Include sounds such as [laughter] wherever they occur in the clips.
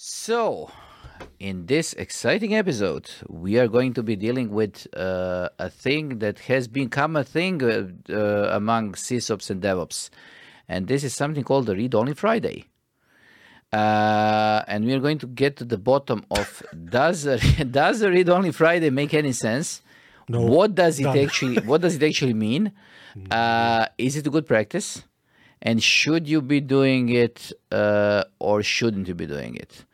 So, in this exciting episode, we are going to be dealing with uh, a thing that has become a thing uh, uh, among sysops and DevOps, and this is something called the Read Only Friday. Uh, and we are going to get to the bottom of [laughs] does a, [laughs] does a Read Only Friday make any sense? No, what does it none. actually What does it actually mean? [laughs] Uh, is it a good practice? And should you be doing it uh, or shouldn't you be doing it?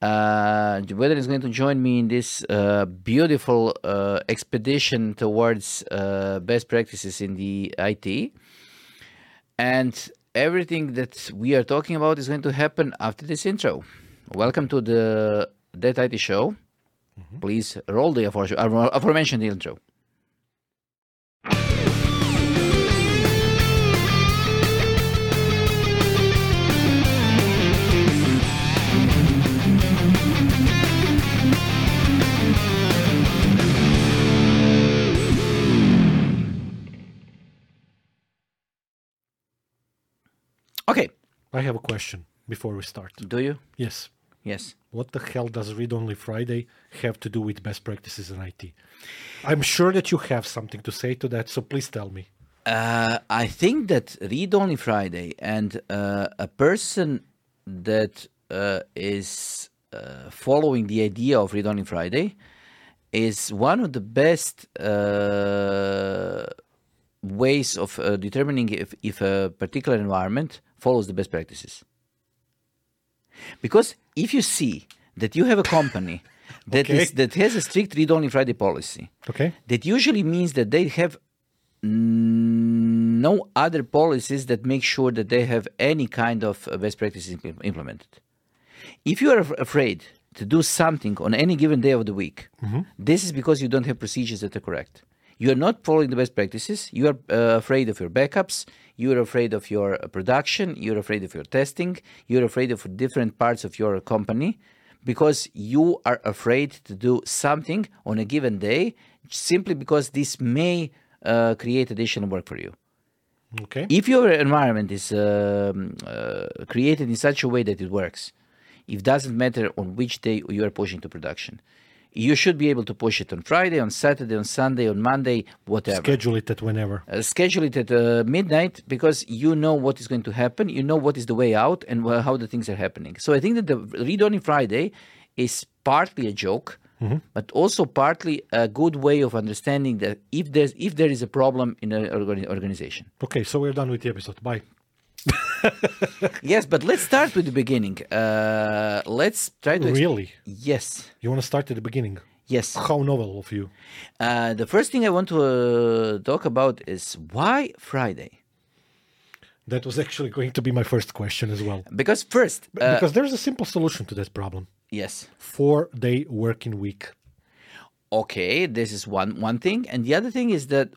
Uh, Weather is going to join me in this uh, beautiful uh, expedition towards uh, best practices in the IT. And everything that we are talking about is going to happen after this intro. Welcome to the That IT Show. Please roll the aforementioned intro. I have a question before we start. do you? Yes. Yes. What the hell does Read Only Friday have to do with best practices in IT? I'm sure that you have something to say to that, so please tell me. Uh, I think that Read Only Friday and uh, a person that uh, is uh, following the idea of Read Only Friday is one of the best uh, ways of uh, determining if, if a particular environment follows the best practices. Because if you see that you have a company [laughs] that Okay. is that has a strict Read Only Friday policy, Okay? that usually means that they have no other policies that make sure that they have any kind of uh, best practices impl- implemented. If you are af- afraid to do something on any given day of the week, this is because you don't have procedures that are correct. You are not following the best practices. You are uh, afraid of your backups. You are afraid of your uh, production. You're afraid of your testing. You're afraid of different parts of your company because you are afraid to do something on a given day simply because this may uh, create additional work for you. Okay. If your environment is um, uh, created in such a way that it works, it doesn't matter on which day you are pushing to production. You should be able to push it on Friday, on Saturday, on Sunday, on Monday, whatever. Schedule it at whenever. Uh, schedule it at uh, midnight because you know what is going to happen. You know what is the way out and wh- how the things are happening. So I think that the read only Friday is partly a joke, but also partly a good way of understanding that if there's if there is a problem in an organi- organization. Okay, so we're done with the episode. Bye. [laughs] yes, but let's start with the beginning. Uh, let's try to. Really? yes. You want to start at the beginning? Yes. How novel of you. Uh, the first thing I want to uh, talk about is why Friday? That was actually going to be my first question as well. Because first, uh, because there's a simple solution to that problem. yes. Four day working week. okay this is one one thing and the other thing is that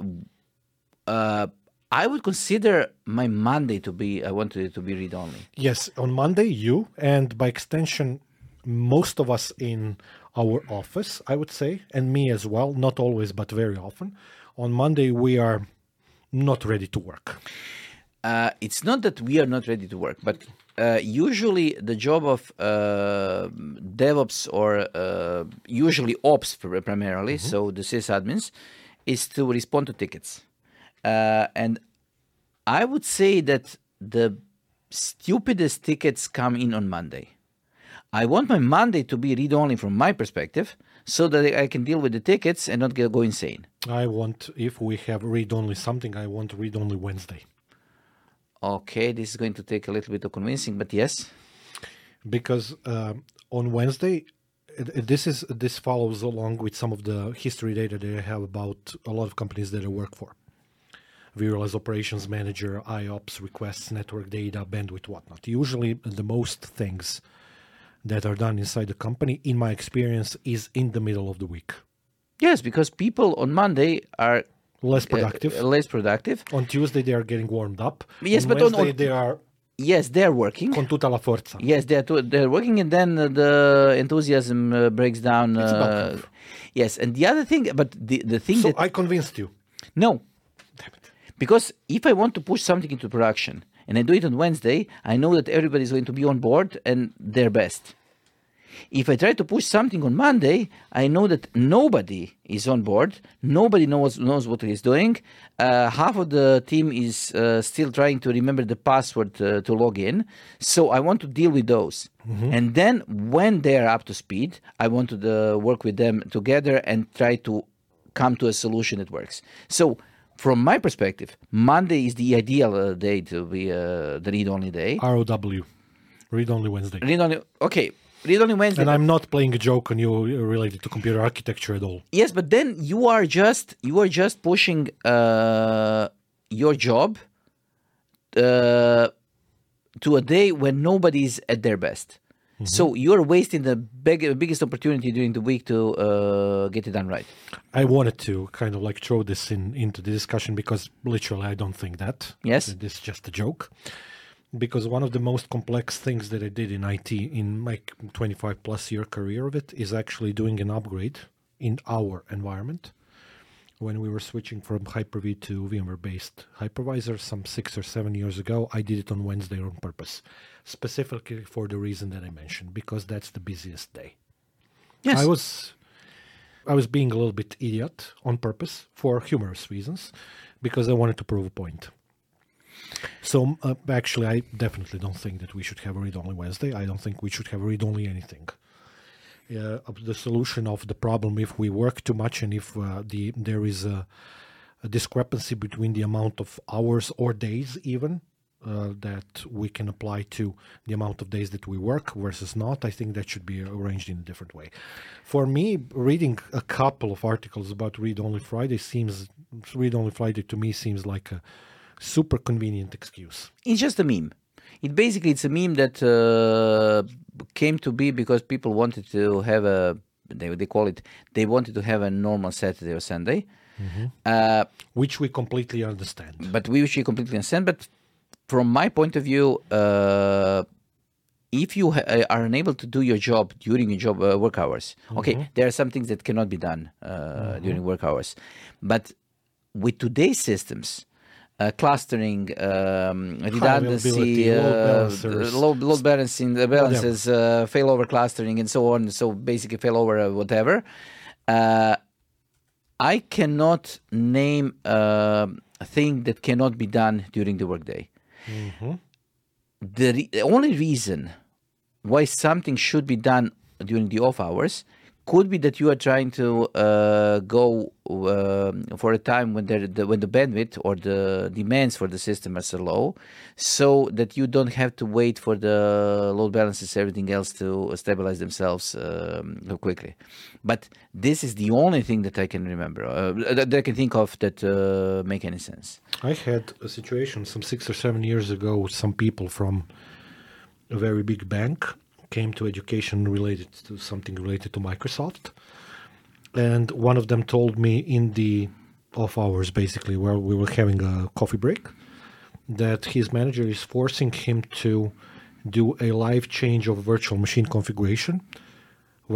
uh i would consider my monday to be i wanted it to be read only Yes, on Monday, you and by extension, most of us in our office, I would say, and me as well, not always, but very often. On Monday, we are not ready to work. uh, it's not that we are not ready to work but uh, usually the job of uh, devops or uh, usually ops pr- primarily so the sysadmins is to respond to tickets uh, and i would say that the stupidest tickets come in on monday I want my Monday to be read only from my perspective so that I can deal with the tickets and not get, go insane. I want, if we have read only something, I want read only Wednesday. Okay, this is going to take a little bit of convincing, but yes. because uh, on Wednesday, this is this follows along with some of the history data that I have about a lot of companies that I work for. Virtualized operations manager, IOPS requests, network data, bandwidth, whatnot. Usually, the most things that are done inside the company, in my experience, is in the middle of the week. Yes, because people on Monday are Less uh, productive. less productive. on Tuesday, they are getting warmed up. Yes, on but on- Wednesday, on- they are Yes, they're working. con tutta la forza. Yes, they're to, they're working, and then uh, the enthusiasm uh, breaks down. Uh, yes, and the other thing, but the the thing So that I convinced you. no. Because if I want to push something into production and I do it on Wednesday, I know that everybody is going to be on board and their best. If I try to push something on Monday, I know that nobody is on board. Nobody knows knows what he's doing. Uh, half of the team is uh, still trying to remember the password uh, to log in. So I want to deal with those. And then when they are up to speed, I want to uh, work with them together and try to come to a solution that works. So. From my perspective, Monday is the ideal uh, day to be uh, the read-only day. ROW, read only Wednesday. Read-only, okay. Read-only Wednesday. And I'm not playing a joke on you related to computer architecture at all. Yes, but then you are just you are just pushing uh, your job uh, to a day when nobody's at their best. So you are wasting the big, biggest opportunity during the week to uh, get it done right. I wanted to kind of like throw this in into the discussion because literally I don't think that. Yes. This is just a joke. Because one of the most complex things that I did in IT in my 25 plus year career of it is actually doing an upgrade in our environment. When we were switching from Hyper-V to VMware based hypervisor some six or seven years ago, I did it on Wednesday on purpose, specifically for the reason that I mentioned, because that's the busiest day. Yes. I was I was being a little bit idiot on purpose for humorous reasons because I wanted to prove a point. So uh, actually, I definitely don't think that we should have a read-only Wednesday. I don't think we should have a read-only anything. Uh, the solution of the problem if we work too much and if uh, the there is a, a discrepancy between the amount of hours or days even uh, that we can apply to the amount of days that we work versus not. I think that should be arranged in a different way. For me, reading a couple of articles about Read Only Friday seems Read Only Friday to me seems like a super convenient excuse. It's just a meme. It basically it's a meme that uh, came to be because people wanted to have a they they call it they wanted to have a normal Saturday or Sunday. Uh, Which we completely understand. but we which we completely understand. But from my point of view, uh, if you ha- are unable to do your job during your job uh, work hours, okay, there are some things that cannot be done uh, during work hours, but with today's systems. Uh, clustering, um, redundancy, load uh, load, load balancing, the balances, uh, failover clustering, and so on. So basically, failover, uh, whatever. Uh, I cannot name uh, a thing that cannot be done during the workday. The, re- the only reason why something should be done during the off hours could be that you are trying to uh, go um for a time when the when the bandwidth or the demands for the system are so low, so that you don't have to wait for the load balances everything else to stabilize themselves um, quickly. But this is the only thing that I can remember uh, that, that I can think of that uh, make any sense. I had a situation some six or seven years ago with some people from a very big bank came to education related to something related to Microsoft. And one of them told me in the off hours, basically, where we were having a coffee break, that his manager is forcing him to do a live change of virtual machine configuration.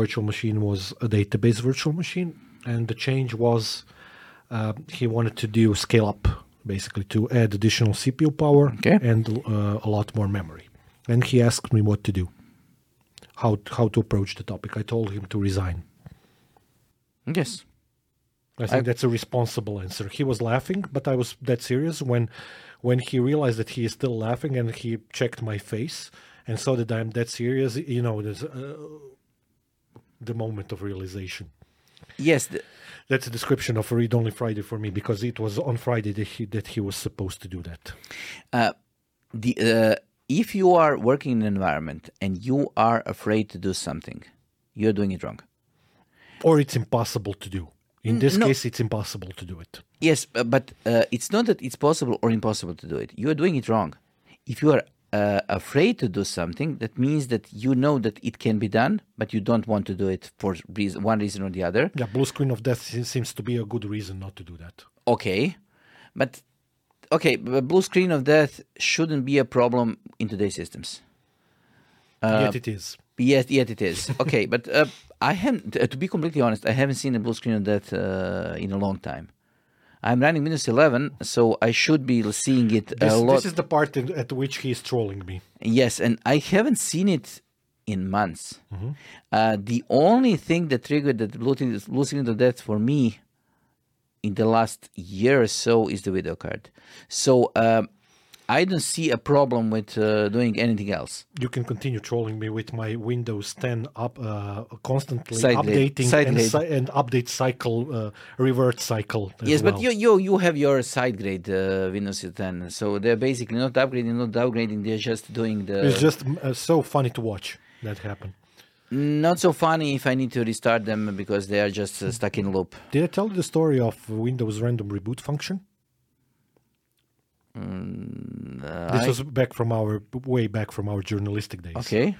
Virtual machine was a database virtual machine, and the change was uh, he wanted to do scale up, basically, to add additional CPU power Okay. and uh, a lot more memory. And he asked me what to do, how how to approach the topic. I told him to resign. Yes. I think I- that's a responsible answer. He was laughing, but I was that serious when when he realized that he is still laughing and he checked my face and saw that I'm that serious. You know, there's uh, the moment of realization. Yes. The, That's a description of Read Only Friday for me because it was on Friday that he that he was supposed to do that. uh, the uh, if you are working in an environment and you are afraid to do something, you're doing it wrong. Or it's impossible to do. In this no. case, it's impossible to do it. Yes, uh, but uh, it's not that it's possible or impossible to do it. You are doing it wrong. If you are uh, afraid to do something, that means that you know that it can be done, but you don't want to do it for reason, one reason or the other. Yeah, blue screen of death seems to be a good reason not to do that. Okay, but okay, but blue screen of death shouldn't be a problem in today's systems. Yet it is. Yes, yet it is. [laughs] Okay, but uh, I haven't, uh, to be completely honest, I haven't seen a blue screen of death uh, in a long time. I'm running Windows 11, so I should be seeing it This, a lot. this is the part in, at which he is trolling me. Yes, and I haven't seen it in months. Uh, the only thing that triggered the blue screen of death for me in the last year or so is the video card. So um, I don't see a problem with uh, doing anything else. You can continue trolling me with my Windows 10 up uh, constantly Side updating Side and, si- and update cycle, uh, revert cycle. Yes, but you, you you have your side grade uh, Windows 10, so they're basically not upgrading, not downgrading. They're just doing the. It's just uh, so funny to watch that happen. Not so funny if I need to restart them because they are just uh, stuck in loop. Did I tell you the story of Windows random reboot function? Uh, This I- was back from our way back from our journalistic days. okay.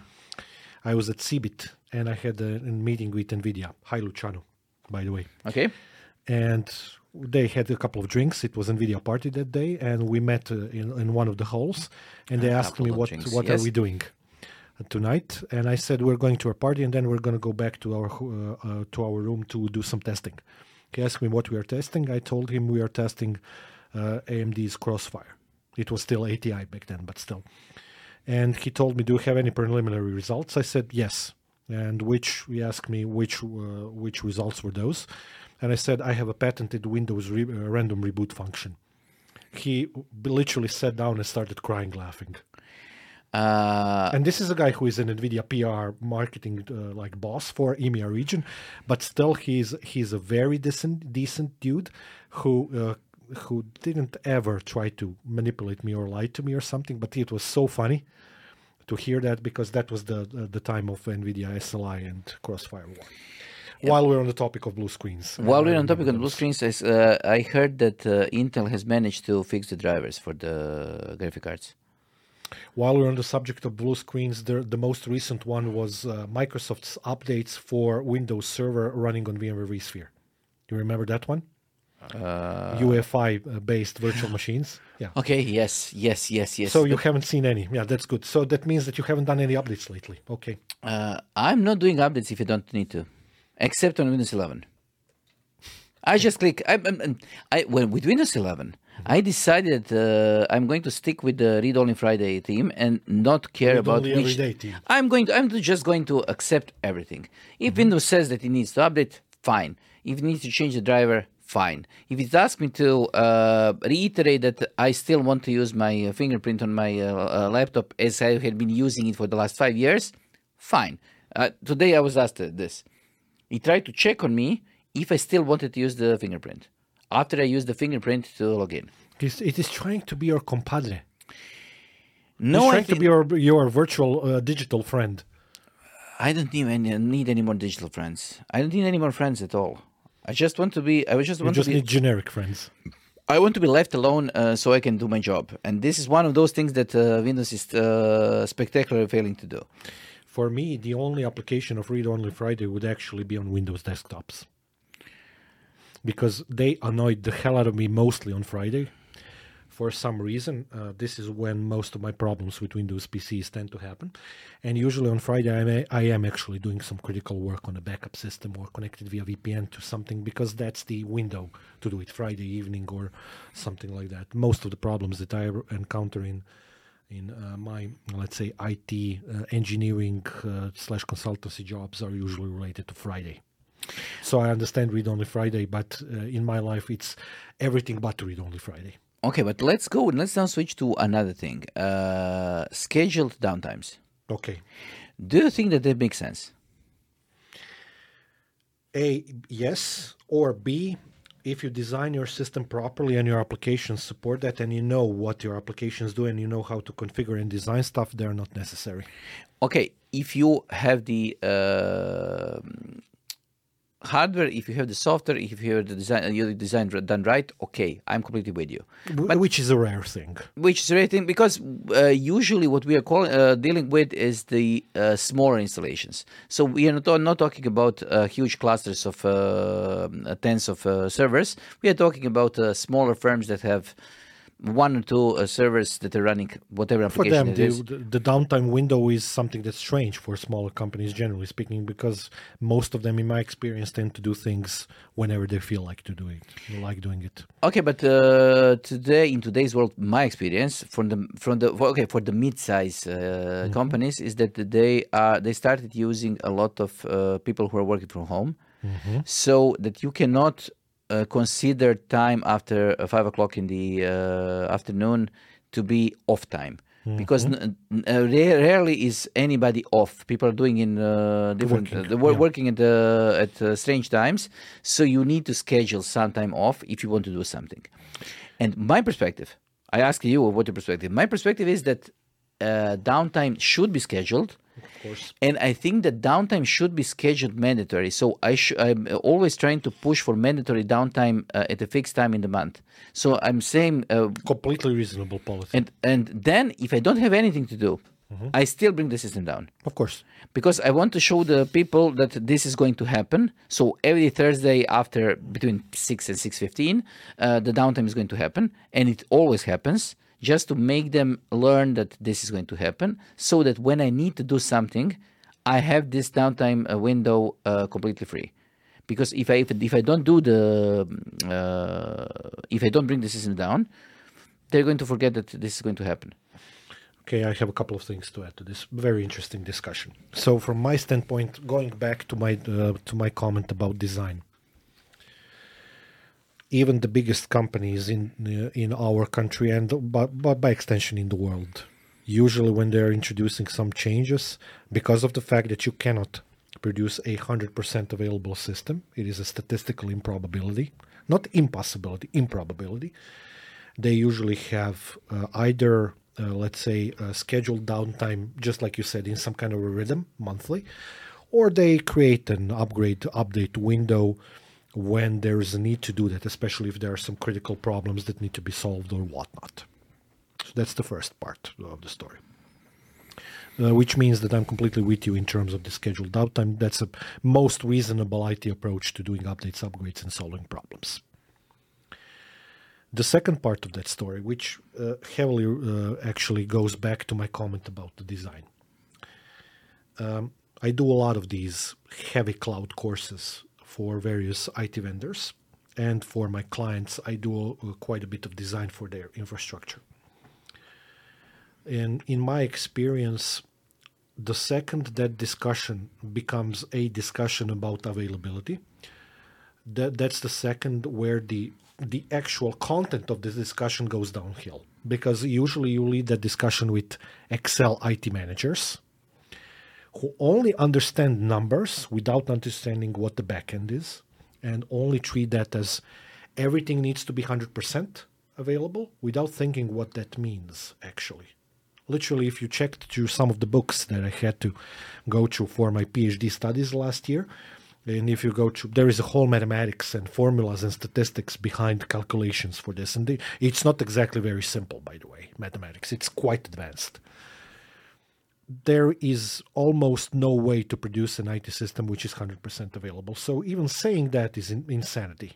I was at CeBIT and I had a, a meeting with Nvidia. Hi, Luciano, by the way. Okay. and they had a couple of drinks. It was Nvidia party that day, and we met uh, in, in one of the halls, and they asked me what drinks, what yes. are we doing tonight, and I said we're going to a party, and then we're going to go back to our uh, uh, to our room to do some testing. He asked me what we are testing. I told him we are testing uh, AMD's Crossfire. It was still ATI back then, but still. And he told me, "Do you have any preliminary results?" I said, "Yes." And which he asked me which uh, which results were those, and I said, "I have a patented Windows re- random reboot function." He literally sat down and started crying, laughing. Uh, And this is a guy who is an Nvidia PR marketing uh, like boss for EMEA region, but still he's he's a very decent decent dude who uh, who didn't ever try to manipulate me or lie to me or something. But it was so funny to hear that because that was the uh, the time of Nvidia SLI and Crossfire War. While we're on the topic of blue screens, while I we're on topic of blue screens, is, uh, I heard that uh, Intel has managed to fix the drivers for the graphic cards. While we're on the subject of blue screens, the, the most recent one was uh, Microsoft's updates for Windows Server running on VMware vSphere. You remember that one? Uh, UEFI uh, based virtual machines. Yeah. okay. Yes. Yes. Yes. Yes. So you haven't seen any. Yeah, that's good. So that means that you haven't done any updates lately. Okay. Uh, I'm not doing updates if you don't need to, except on Windows 11. I just click. I, I, I well, with Windows 11, I decided uh, I'm going to stick with the Read Only Friday theme and not care Read about which. theme. I'm going to. I'm just going to accept everything. If Windows says that it needs to update, fine. If it needs to change the driver, fine. If it asks me to uh, reiterate that I still want to use my uh, fingerprint on my uh, uh, laptop as I had been using it for the last five years, fine. Uh, today I was asked this. He tried to check on me if I still wanted to use the fingerprint after I use the fingerprint to log in. It is trying to be your compadre. No, it's trying to be your, your virtual uh, digital friend. I don't need any, need any more digital friends. I don't need any more friends at all. I just want to be. I just You want just to be. Just need generic friends. I want to be left alone uh, so I can do my job. And this is one of those things that uh, Windows is uh, spectacularly failing to do. For me, the only application of Read Only Friday would actually be on Windows desktops. Because they annoyed the hell out of me mostly on Friday. For some reason, uh, this is when most of my problems with Windows PCs tend to happen. And usually on Friday, I, am actually doing some critical work on a backup system or connected via VPN to something because that's the window to do it Friday evening or something like that. Most of the problems that I encounter in in uh, my let's say IT uh, engineering uh, slash consultancy jobs are usually related to Friday. So I understand read only Friday, but uh, in my life it's everything but read only Friday. Okay, but let's go. And let's now switch to another thing uh, scheduled downtimes. Okay. Do you think that that makes sense? A yes or B if you design your system properly and your applications support that and you know what your applications do and you know how to configure and design stuff they're not necessary Okay, if you have the uh, hardware, if you have the software, if you have the design, you design done right, okay, I'm completely with you. But, which is a rare thing Which is a rare thing because uh, usually what we are calling, uh, dealing with is the uh, smaller installations. So we are not, not talking about uh, huge clusters of uh, tens of uh, servers. We are talking about uh, smaller firms that have one or two uh, servers that are running whatever application For them, it the, is. the, downtime window is something that's strange for smaller companies, generally speaking, because most of them, in my experience, tend to do things whenever they feel like to do it, like doing it. Okay, but uh, today in today's world, my experience from the from the okay for the mid-size uh, companies is that they are they started using a lot of uh, people who are working from home, so that you cannot uh, consider time after uh, five o'clock in the uh, afternoon to be off time. Because n- n- uh, rare- rarely is anybody off. People are doing in uh, different, Working, they were yeah. working at uh, at uh, strange times, so you need to schedule some time off if you want to do something. And my perspective, I ask you what your perspective. My perspective is that uh, downtime should be scheduled, Of course. and I think that downtime should be scheduled mandatory. So I sh- I'm always trying to push for mandatory downtime uh, at a fixed time in the month. So I'm saying uh, Completely reasonable policy. and and then if I don't have anything to do, I still bring the system down of course. because I want to show the people that this is going to happen. So every Thursday after between six and six fifteen, uh, the downtime is going to happen, and it always happens. Just to make them learn that this is going to happen, so that when I need to do something, I have this downtime uh, window uh, completely free. Because if I if, if I don't do the uh, if I don't bring the system down, they're going to forget that this is going to happen. Okay, I have a couple of things to add to this very interesting discussion. So, from my standpoint, going back to my uh, to my comment about design, even the biggest companies in uh, in our country and but, but by extension in the world, usually when they're introducing some changes, because of the fact that you cannot produce a hundred percent available system, it is a statistical improbability, not impossibility, improbability. They usually have uh, either uh, let's say uh, scheduled downtime just like you said in some kind of a rhythm monthly or they create an upgrade update window when there is a need to do that especially if there are some critical problems that need to be solved or whatnot so that's the first part of the story uh, which means that I'm completely with you in terms of the scheduled downtime. That's a most reasonable IT approach to doing updates, upgrades, and solving problems. The second part of that story, which uh, heavily uh, actually goes back to my comment about the design. Um, I do a lot of these heavy cloud courses for various IT vendors, and for my clients, I do uh, quite a bit of design for their infrastructure. And in my experience, the second that discussion becomes a discussion about availability, that that's the second where the the actual content of the discussion goes downhill because usually you lead that discussion with excel it managers who only understand numbers without understanding what the backend is and only treat that as everything needs to be 100% available without thinking what that means actually. Literally if you checked through some of the books that i had to go through for my phd studies last year and if you go to there is a whole mathematics and formulas and statistics behind calculations for this and it's not exactly very simple by the way mathematics. It's quite advanced there is almost no way to produce an IT system which is 100% available. So even saying that is in, insanity.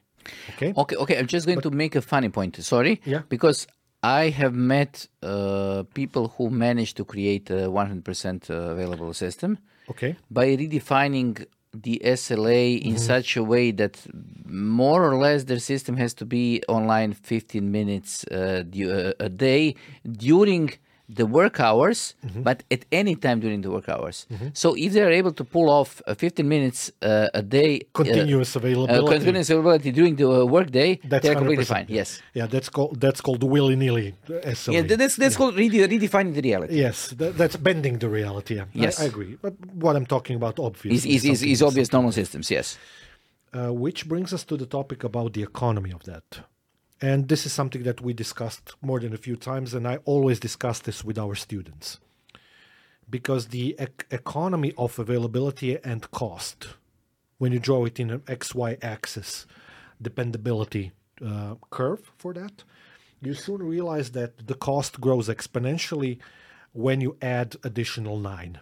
Okay? Okay, okay. I'm just going to make a funny point. Sorry. Yeah. Because I have met uh, people who managed to create a 100% available system Okay. by redefining the SLA in such a way that more or less their system has to be online 15 minutes uh, du- uh, a day during the work hours, but at any time during the work hours. So if they are able to pull off uh, 15 minutes uh, a day, uh, Continuous uh, availability. continuous availability during the uh, work day, That's they're completely fine. yeah. Yes. Yeah, that's called that's called willy nilly. Yeah, th- that's that's called rede- redefining the reality. yes, that, that's bending the reality. Yeah. Yes. I, I agree. But what I'm talking about, Is obviously, is is, something- is obvious normal systems? Yes. uh, which brings us to the topic about the economy of that. And this is something that we discussed more than a few times, and I always discuss this with our students. Because the ec- economy of availability and cost, when you draw it in an XY axis dependability uh, curve for that, you soon realize that the cost grows exponentially when you add additional nine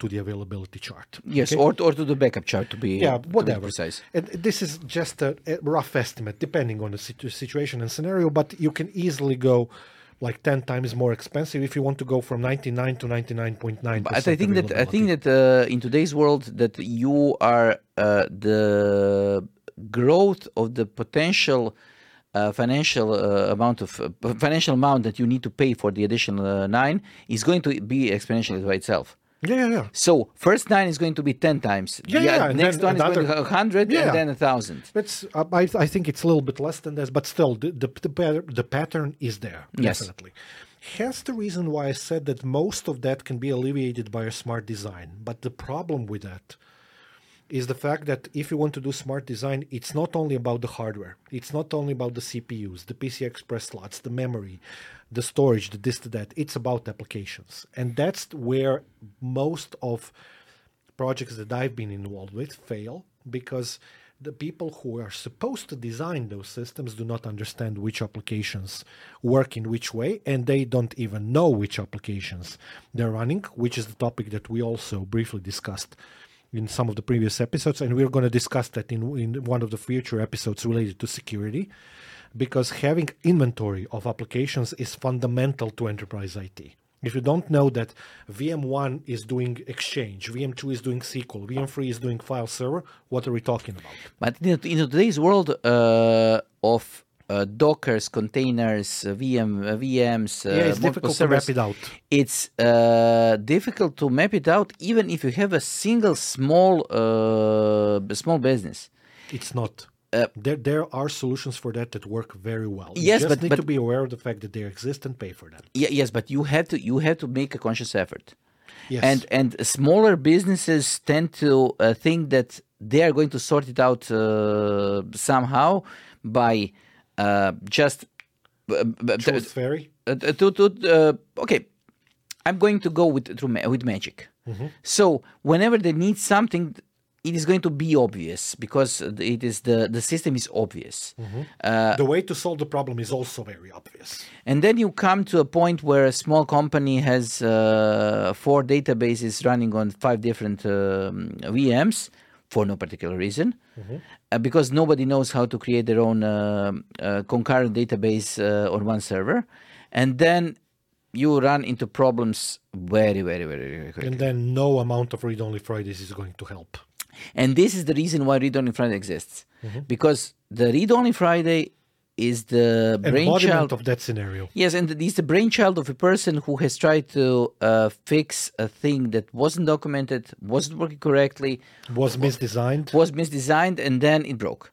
to the availability chart. Yes, okay? or, or to the backup chart to be, yeah, to be whatever. precise. And this is just a, a rough estimate, depending on the situ- situation and scenario. But you can easily go like ten times more expensive if you want to go from ninety nine to ninety nine point nine. But I think that I think that uh, in today's world that you are uh, the growth of the potential uh, financial uh, amount of uh, financial amount that you need to pay for the additional uh, nine is going to be exponential by itself. Yeah, yeah, yeah. So first nine is going to be ten times. Yeah, yeah, uh, next one is going to be hundred, Yeah. and then a thousand. It's uh, I, I think it's a little bit less than this, but still the the, the, the pattern is there Yes. definitely. Hence the reason why I said that most of that can be alleviated by a smart design. But the problem with that is the fact that if you want to do smart design, it's not only about the hardware. It's not only about the CPUs, the PCI Express slots, the memory, the storage, the this, the that. It's about applications, and that's where most of projects that I've been involved with fail because the people who are supposed to design those systems do not understand which applications work in which way, and they don't even know which applications they're running, which is the topic that we also briefly discussed in some of the previous episodes, and we're going to discuss that in, in one of the future episodes related to security, because having inventory of applications is fundamental to enterprise IT. If you don't know that VM1 is doing Exchange, VM2 is doing SQL, VM3 is doing file server, what are we talking about? But in, in today's world uh, of uh, Dockers, containers, uh, VM, uh, VMs, uh, yeah, it's difficult to map it out. it's uh, difficult to map it out, even if you have a single small uh, small business. It's not. Uh, there, there are solutions for that that work very well. You Yes, just but- need but- to be aware of the fact that they exist and pay for them. Yeah, yes, but you have to you have to make a conscious effort. Yes. And and smaller businesses tend to uh, think that they are going to sort it out uh, somehow by uh, just uh, Truth fairy. uh, to, to uh, okay. I'm going to go with through ma- with magic. So whenever they need something it is going to be obvious because it is the the system is obvious. Uh, the way to solve the problem is also very obvious. and then you come to a point where a small company has uh, four databases running on five different um, VMs for no particular reason, uh, because nobody knows how to create their own uh, uh, concurrent database uh, on one server, and then you run into problems very, very, very, very quick. And then no amount of read only Fridays is going to help. And this is the reason why Read Only Friday exists, because the Read Only Friday is the brainchild of that scenario. Yes, and he's the brainchild of a person who has tried to uh, fix a thing that wasn't documented, wasn't working correctly, Was misdesigned. was misdesigned, and then it broke.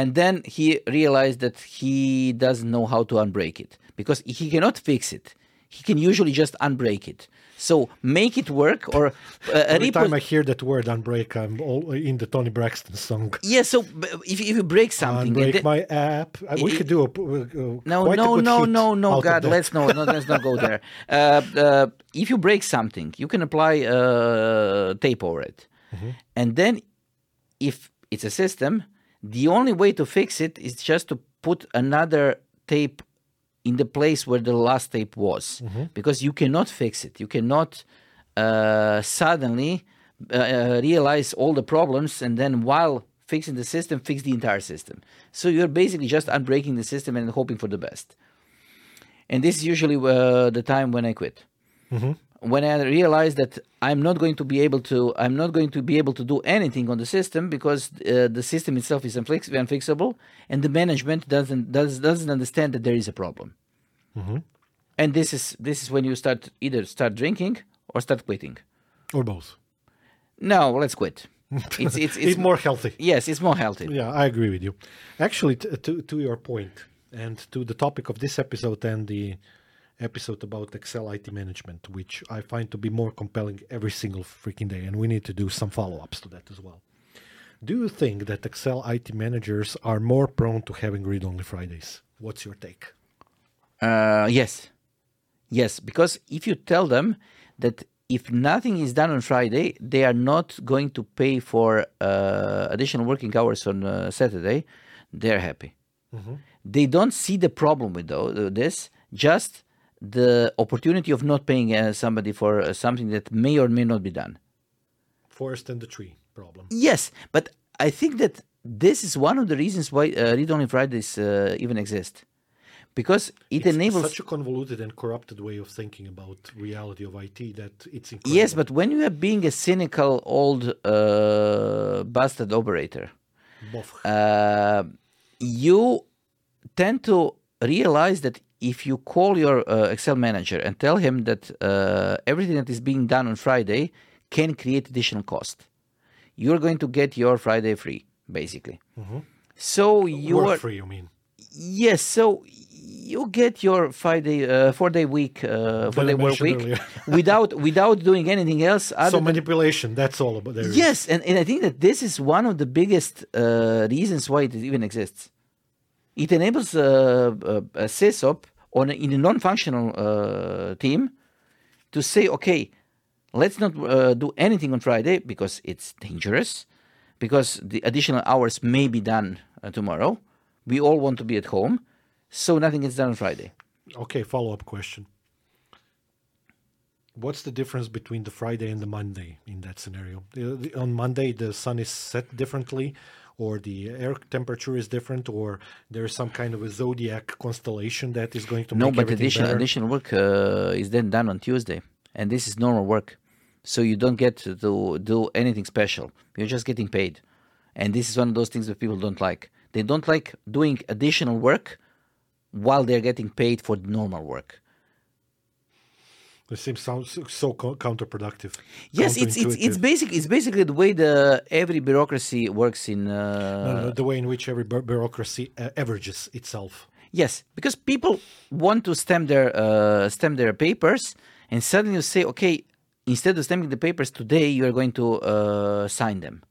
And then he realized that he doesn't know how to unbreak it because he cannot fix it. He can usually just unbreak it. So make it work or uh, Every repo- time I hear that word unbreak, I'm all in the Toni Braxton song. yeah. So if, if you break something, Unbreak then- my app. Uh, We could do a, uh, No, quite a no, no, no, no, God, let's no, no, let's not go [laughs] there. Uh, uh, if you break something, you can apply uh, tape over it, Mm-hmm. and then if it's a system, the only way to fix it is just to put another tape in the place where the last tape was, Mm-hmm. because you cannot fix it. You cannot uh, suddenly uh, uh, realize all the problems and then while fixing the system, fix the entire system. So you're basically just unbreaking the system and hoping for the best. And this is usually uh, the time when I quit. When I realize that I'm not going to be able to, I'm not going to be able to do anything on the system because uh, the system itself is unfix- unfixable, and the management doesn't does, doesn't understand that there is a problem. And this is this is when you start either start drinking or start quitting. Or both. No, let's quit. [laughs] It's it's It's, more healthy. yes, it's more healthy. Yeah, I agree with you. Actually, t- to to your point and to the topic of this episode and the episode about Excel IT management, which I find to be more compelling every single freaking day, and we need to do some follow ups to that as well. Do you think that Excel IT managers are more prone to having read only Fridays? What's your take? Uh, yes, yes, because if you tell them that if nothing is done on Friday, they are not going to pay for uh, additional working hours on uh, Saturday, they're happy. They don't see the problem with this. Just the opportunity of not paying uh, somebody for uh, something that may or may not be done. Forest and the tree problem. Yes, but I think that this is one of the reasons why uh, Read Only Fridays uh, even exist, because it It's enables. such a convoluted and corrupted way of thinking about reality of IT that it's incredible. Yes, but when you are being a cynical old uh, bastard operator, uh, you tend to realize that if you call your uh, Excel manager and tell him that uh, everything that is being done on Friday can create additional cost, you're going to get your Friday free, basically. So you Work are free, you mean? yes. So you get your Friday day, uh, four day week, uh, four day work week [laughs] without without doing anything else. Other So than manipulation, that's all about there. Yes, and, and I think that this is one of the biggest uh, reasons why it even exists. It enables uh, a, a sysop on a, in a non-functional uh, team to say, okay, let's not uh, do anything on Friday because it's dangerous, because the additional hours may be done uh, tomorrow. We all want to be at home, so nothing gets done on Friday. Okay, follow up question. What's the difference between the Friday and the Monday in that scenario? On Monday, the sun is set differently, or the air temperature is different, or there's some kind of a zodiac constellation that is going to No, make but additional better? additional work uh, is then done on Tuesday, and this is normal work, so you don't get to do, do anything special. You're just getting paid, and this is one of those things that people don't like. They don't like doing additional work while they're getting paid for the normal work. It seems sounds so- so counterproductive. Yes, it's it's it's counterintuitive. basic. It's basically the way the every bureaucracy works in. Uh, No, no, the way in which every bureaucracy uh, averages itself. Yes, because people want to stamp their uh, stamp their papers, and suddenly you say, okay, instead of stamping the papers today, you are going to uh, sign them.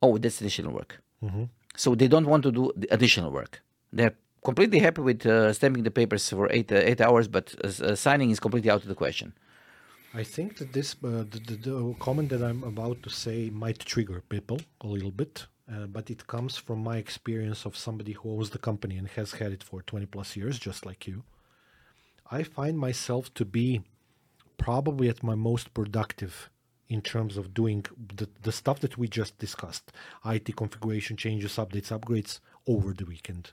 Oh, that's additional work. So they don't want to do the additional work. They're completely happy with uh, stamping the papers for eight uh, eight hours, but uh, uh, signing is completely out of the question. I think that this uh, the, the, the comment that I'm about to say might trigger people a little bit, but it comes from my experience of somebody who owns the company and has had it for 20 plus years, just like you. I find myself to be probably at my most productive in terms of doing the, the stuff that we just discussed IT configuration changes, updates, upgrades over the weekend.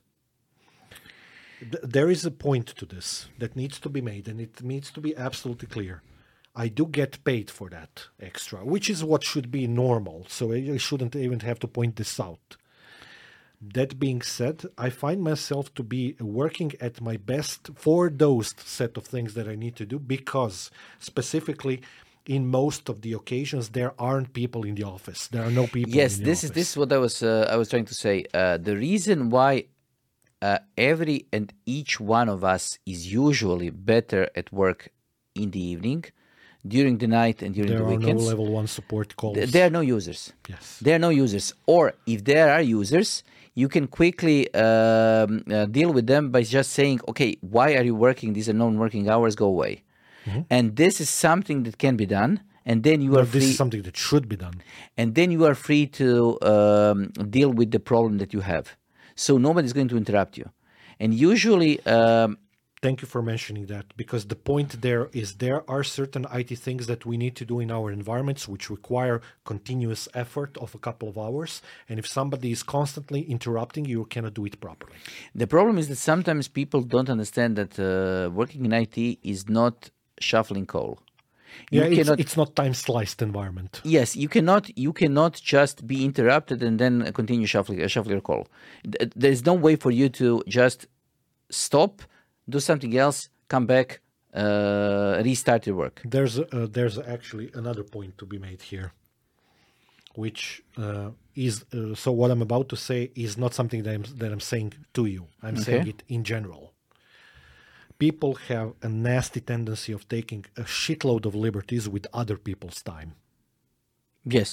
Th- there is a point to this that needs to be made, and it needs to be absolutely clear. I do get paid for that extra, which is what should be normal. So I shouldn't even have to point this out. That being said, I find myself to be working at my best for those set of things that I need to do because specifically in most of the occasions there aren't people in the office. There are no people. Yes, this is this is what I was uh, I was trying to say. Uh, the reason why uh, every and each one of us is usually better at work in the evening, during the night, and during There the are no level one support calls. th- there are no users. yes. There are no users, or if there are users, you can quickly um, uh, deal with them by just saying, "Okay, why are you working? These are non-working hours. Go away." And this is something that can be done, and then you are But this free is something that should be done. and then you are free to um, deal with the problem that you have. So nobody's going to interrupt you. And usually, um, Thank you for mentioning that because the point there is there are certain IT things that we need to do in our environments which require continuous effort of a couple of hours. And if somebody is constantly interrupting, you cannot do it properly. the problem is that sometimes people don't understand that uh, working in IT is not shuffling coal. You Yeah, it's, cannot. it's not time sliced environment. Yes, you cannot. You cannot just be interrupted and then continue shuffling, uh, shuffle your call. There's no way for you to just stop, do something else, come back, uh, restart your work. There's uh, there's actually another point to be made here, which uh, is uh, so what I'm about to say is not something that I'm that I'm saying to you. I'm saying it in general. People have a nasty tendency of taking a shitload of liberties with other people's time, Yes,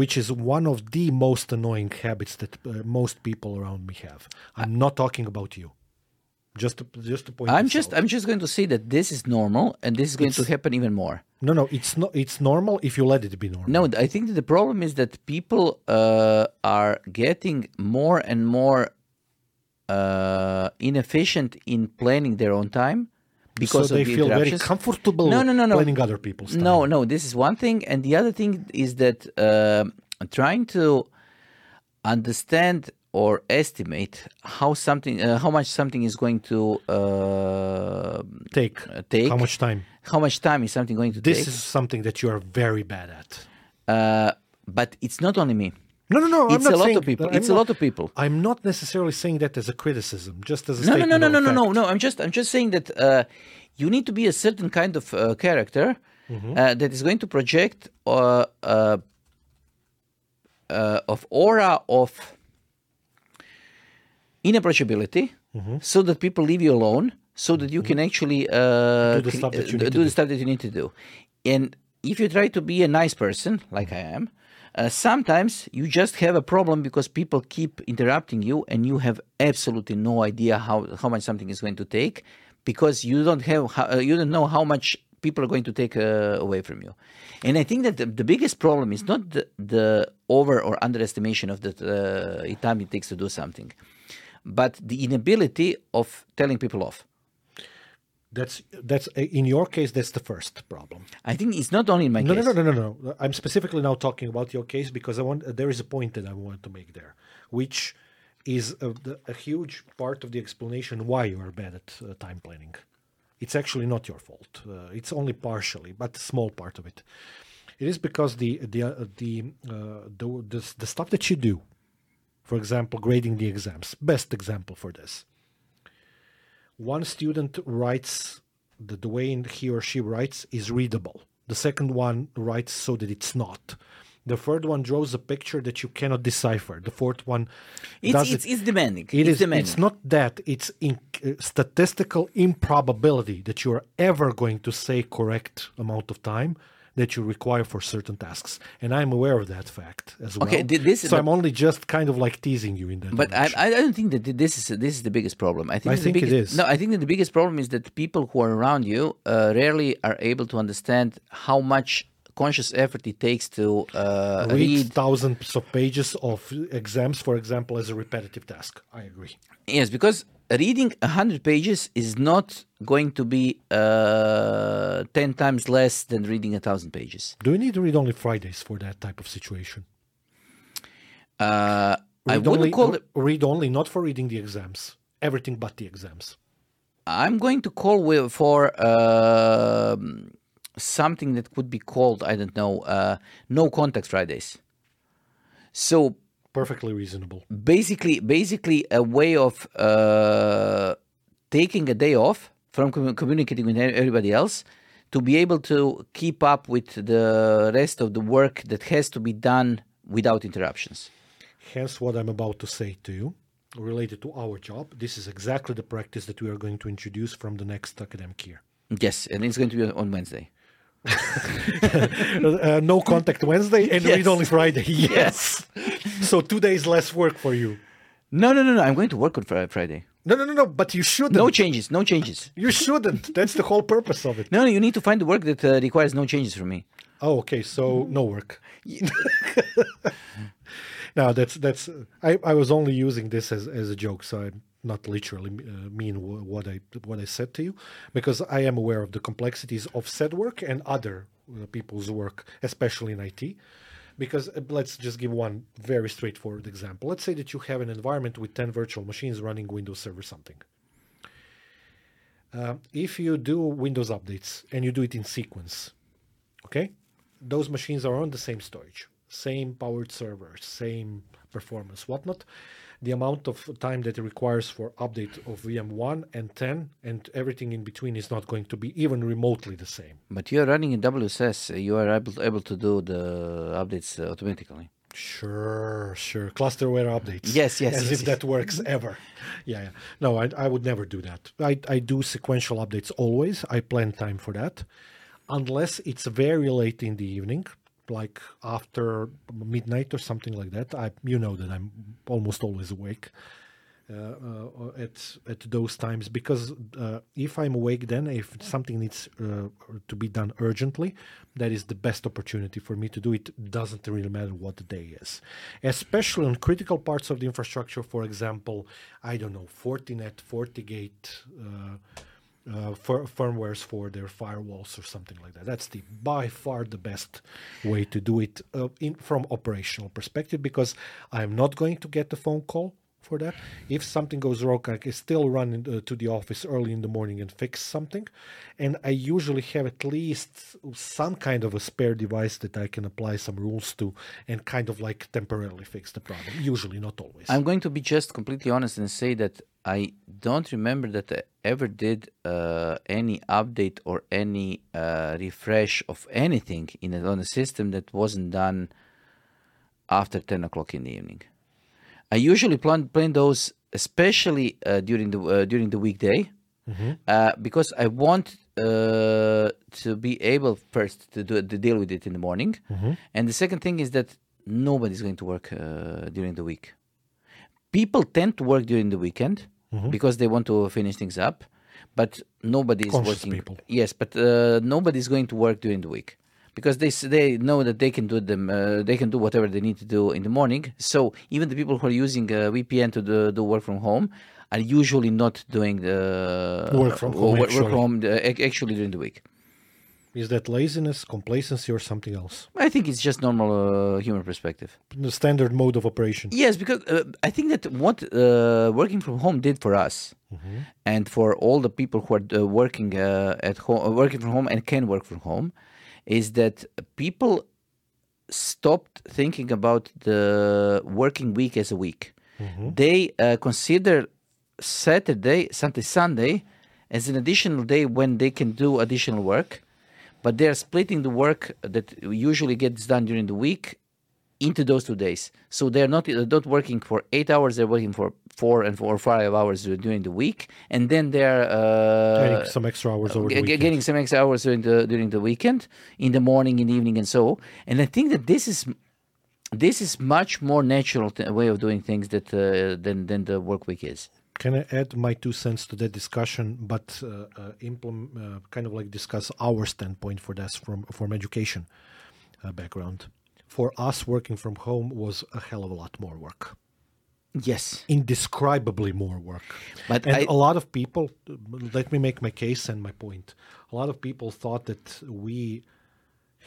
which is one of the most annoying habits that uh, most people around me have. I'm not talking about you. Just to, just to point. I'm just out. I'm just going to say that this is normal and this is going to happen even more. no no. It's not. It's normal if you let it be normal. No, I think that the problem is that people uh, are getting more and more uh, inefficient in planning their own time because so of they the feel very comfortable No, no, no, no. planning other people's time. No, no. This is one thing, and the other thing is that uh, trying to understand or estimate how something, uh, how much something is going to uh, take uh, take. how much time. how much time is something going to This take. This is something that you are very bad at. uh, but it's not only me. No, no, no. I'm not a lot saying, of people. It's a lot of people. I'm not necessarily saying that as a criticism, just as a No, no, statement. no, no, no, no, no, no. I'm just, I'm just saying that uh, you need to be a certain kind of uh, character Mm-hmm. uh, that is going to project uh, uh, uh, of aura of inapproachability, Mm-hmm. so that people leave you alone, so that you can actually uh, Do the stuff that you need to do the stuff that you need to do. And if you try to be a nice person, like I am, uh, sometimes you just have a problem because people keep interrupting you, and you have absolutely no idea how, how much something is going to take, because you don't have uh, you don't know how much people are going to take uh, away from you. And I think that the, the biggest problem is not the, the over or underestimation of the time it takes to do something, but the inability of telling people off. That's that's in your case. That's the first problem. I think it's not only in my No, case. no, no, no, no, no. I'm specifically now talking about your case because I want. There is a point that I want to make there, which is a, a huge part of the explanation why you are bad at uh, time planning. It's actually not your fault. Uh, it's only partially, but a small part of it. It is because the the uh, the, uh, the the the stuff that you do, for example, grading the exams. Best example for this. One student writes the, the way in he or she writes is readable. The second one writes so that it's not. The third one draws a picture that you cannot decipher. The fourth one It's, it's, it. it's demanding. It it's is. demanding. It's not that. It's in, uh, statistical improbability that you are ever going to say correct amount of time that you require for certain tasks, and I'm aware of that fact as well. Okay, thi- this- so but- I'm only just kind of like teasing you in that. But I. I don't think that this is this is the biggest problem. I think, I think the biggest, is. No, I think that the biggest problem is that people who are around you uh, rarely are able to understand how much conscious effort it takes to uh, read, read. thousands of pages of exams, for example, as a repetitive task. I agree. Yes, because reading hundred pages is not going to be uh, ten times less than reading a thousand pages. Do you need to read only Fridays for that type of situation? Uh, I wouldn't only, call it. read only, not for reading the exams. Everything but the exams. I'm going to call for um something that could be called I don't know uh, no contact Fridays. So Perfectly reasonable. basically, basically a way of uh, taking a day off from commu- communicating with everybody else to be able to keep up with the rest of the work that has to be done without interruptions. Hence, what I'm about to say to you related to our job. This is exactly the practice that we are going to introduce from the next academic year. Yes, and it's going to be on Wednesday. [laughs] uh, no contact Wednesday and read Yes. only Friday. [laughs] Yes. so two days less work for you. No, no, no, no. I'm going to work on Fri- Friday. No, no, no, no. But you shouldn't. No changes. No changes. you shouldn't. That's the whole purpose of it. No, no. You need to find the work that uh, requires no changes from me. Oh, okay. So no work. [laughs] no, that's that's. I, I was only using this as, as a joke, so I'm not literally uh, mean wh- what I what I said to you, because I am aware of the complexities of said work and other uh, people's work, especially in IT. Because uh, let's just give one very straightforward example. Let's say that you have an environment with ten virtual machines running Windows Server something. Uh, if you do Windows updates and you do it in sequence, okay, those machines are on the same storage, same powered servers, same performance, whatnot. The amount of time that it requires for update of VM1 and 10 and everything in between is not going to be even remotely the same. But you are running in WSUS. You are able able to do the updates uh, automatically. Sure, sure. Cluster-Aware updates. Yes, yes, As yes, if yes. that works ever. Yeah, yeah. No, I, I would never do that. I, I do sequential updates always. I plan time for that. Unless it's very late in the evening, like after midnight or something like that. I, you know that I'm almost always awake uh, uh, at at those times because uh, if I'm awake, then if something needs uh, to be done urgently, that is the best opportunity for me to do it. Doesn't really matter what the day is, especially on critical parts of the infrastructure. For example, I don't know, Fortinet, FortiGate. Uh, uh, fir- firmwares for their firewalls or something like that. That's the by far the best way to do it uh, in from operational perspective because I'm not going to get the phone call for that. If something goes wrong, I can still run in, uh, to the office early in the morning and fix something. And I usually have at least some kind of a spare device that I can apply some rules to and kind of like temporarily fix the problem. Usually, not always. I'm going to be just completely honest and say that I don't remember that I ever did uh, any update or any uh, refresh of anything in a, on a system that wasn't done after 10 o'clock in the evening. I usually plan, plan those, especially uh, during the uh, during the weekday, uh, because I want uh, to be able first to do to deal with it in the morning, and the second thing is that nobody's going to work uh, during the week. People tend to work during the weekend because they want to finish things up, but nobody is Conscious working. people. Yes, but uh, nobody's going to work during the week because they they know that they can do them uh, they can do whatever they need to do in the morning. So even the people who are using uh, VPN to do, do work from home are usually not doing the Work from home, work, work from home uh, ac- actually during the week. Is that laziness, complacency, or something else? I think it's just normal uh, human perspective. The standard mode of operation. Yes, because uh, I think that what uh, working from home did for us, and for all the people who are uh, working uh, at home, working from home and can work from home, is that people stopped thinking about the working week as a week. They uh, consider Saturday, Sunday, Sunday as an additional day when they can do additional work, but they are splitting the work that usually gets done during the week into those two days. So they're not uh, not working for eight hours; they're working for four and four or five hours during the week, and then they're uh, Getting some extra hours over the ge- ge- weekend. getting some extra hours during the during the weekend, in the morning, in the evening, and so. And I think that this is this is much more natural t- way of doing things that uh, than than the work week is. Can I add my two cents to that discussion, but uh, uh, implement, uh, kind of like discuss our standpoint for this from from education uh, background? For us, working from home was a hell of a lot more work, Yes, indescribably more work. But and I- a lot of people, let me make my case and my point. A lot of people thought that we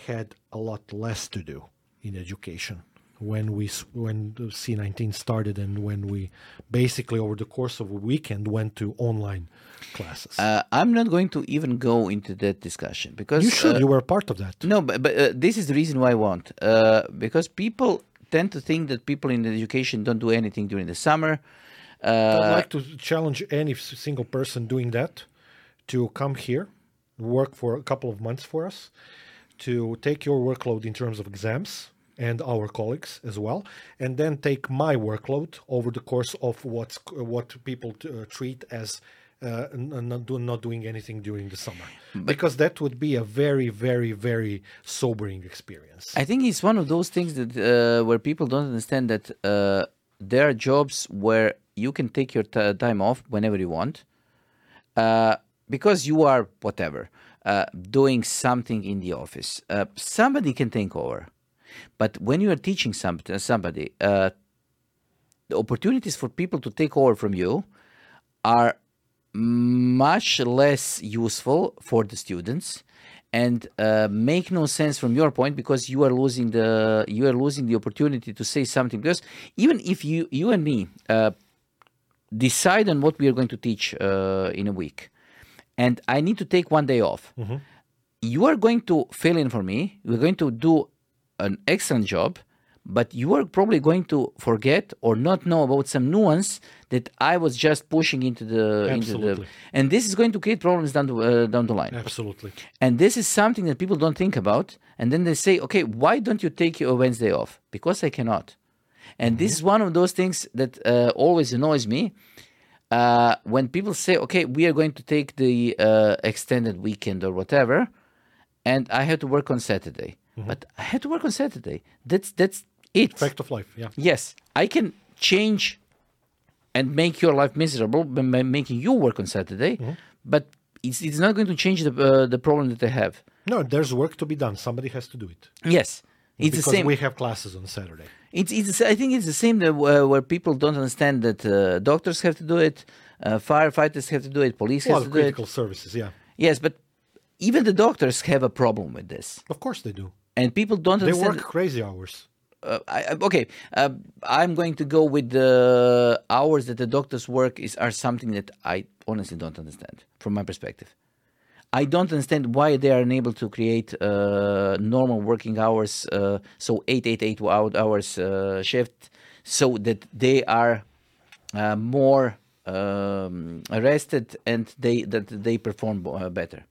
had a lot less to do in education when we when the C19 started and when we basically over the course of a weekend went to online classes. uh, I'm not going to even go into that discussion because you should. uh, you were a part of that. No, but, but uh, this is the reason why I want. Uh, because people tend to think that people in education don't do anything during the summer. Uh, I'd like to challenge any single person doing that to come here, work for a couple of months for us, to take your workload in terms of exams and our colleagues as well, and then take my workload over the course of what's what people t- uh, treat as. Uh, not, do, not doing anything during the summer because that would be a very very very sobering experience I think it's one of those things that uh, where people don't understand that uh, there are jobs where you can take your t- time off whenever you want, uh, because you are whatever uh, doing something in the office. Uh, somebody can take over, but when you are teaching some, somebody, uh, the opportunities for people to take over from you are much less useful for the students and uh, make no sense from your point because you are losing the you are losing the opportunity to say something because even if you you and me uh, decide on what we are going to teach uh, in a week and i need to take one day off you are going to fill in for me. We're going to do an excellent job but you are probably going to forget or not know about some nuance that I was just pushing into the into the, and this is going to create problems down the uh, down the line. absolutely And this is something that people don't think about. And then they say, okay, why don't you take your Wednesday off? Because I cannot. And this is one of those things that uh, always annoys me. Uh, when people say, okay, we are going to take the uh, extended weekend or whatever, and I have to work on Saturday. But I had to work on Saturday. That's that's it. fact of life yeah Yes, I can change and make your life miserable by making you work on Saturday, but it's, it's not going to change the uh, the problem that I have. no there's work to be done somebody has to do it Yes. It's the same. we have classes on Saturday. It's, it's I think it's the same that, uh, where people don't understand that uh, doctors have to do it, uh, firefighters have to do it, police Well, has to do it. critical services, yeah. Yes, but even the doctors have a problem with this, Of course they do. And people don't They understand. work crazy hours. uh, I, okay, uh, I'm going to go with the hours that the doctors work is are something that I honestly don't understand from my perspective. I don't understand why they are unable to create uh, normal working hours, uh, so eight, eight, eight hou- hours uh, shift, so that they are uh, more um, arrested and they that they perform better.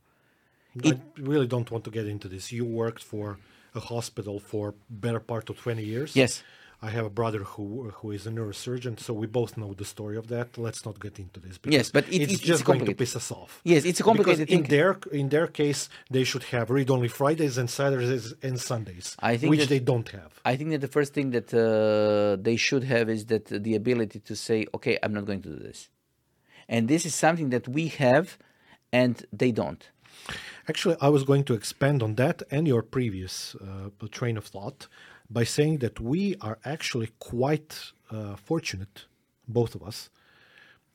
I really don't want to get into this. You worked for a hospital for better part of 20 years. Yes. I have a brother who who is a neurosurgeon, so we both know the story of that. Let's not get into this. Yes, but it- it's it's just going to piss us off. Yes, it's a complicated because in thing. their in their case, they should have read only Fridays and Saturdays and Sundays, I think which that- they don't have. I think that the first thing that uh, they should have is that the ability to say, "Okay, I'm not going to do this," and this is something that we have, and they don't. Actually, I was going to expand on that and your previous uh, train of thought by saying that we are actually quite uh, fortunate, both of us,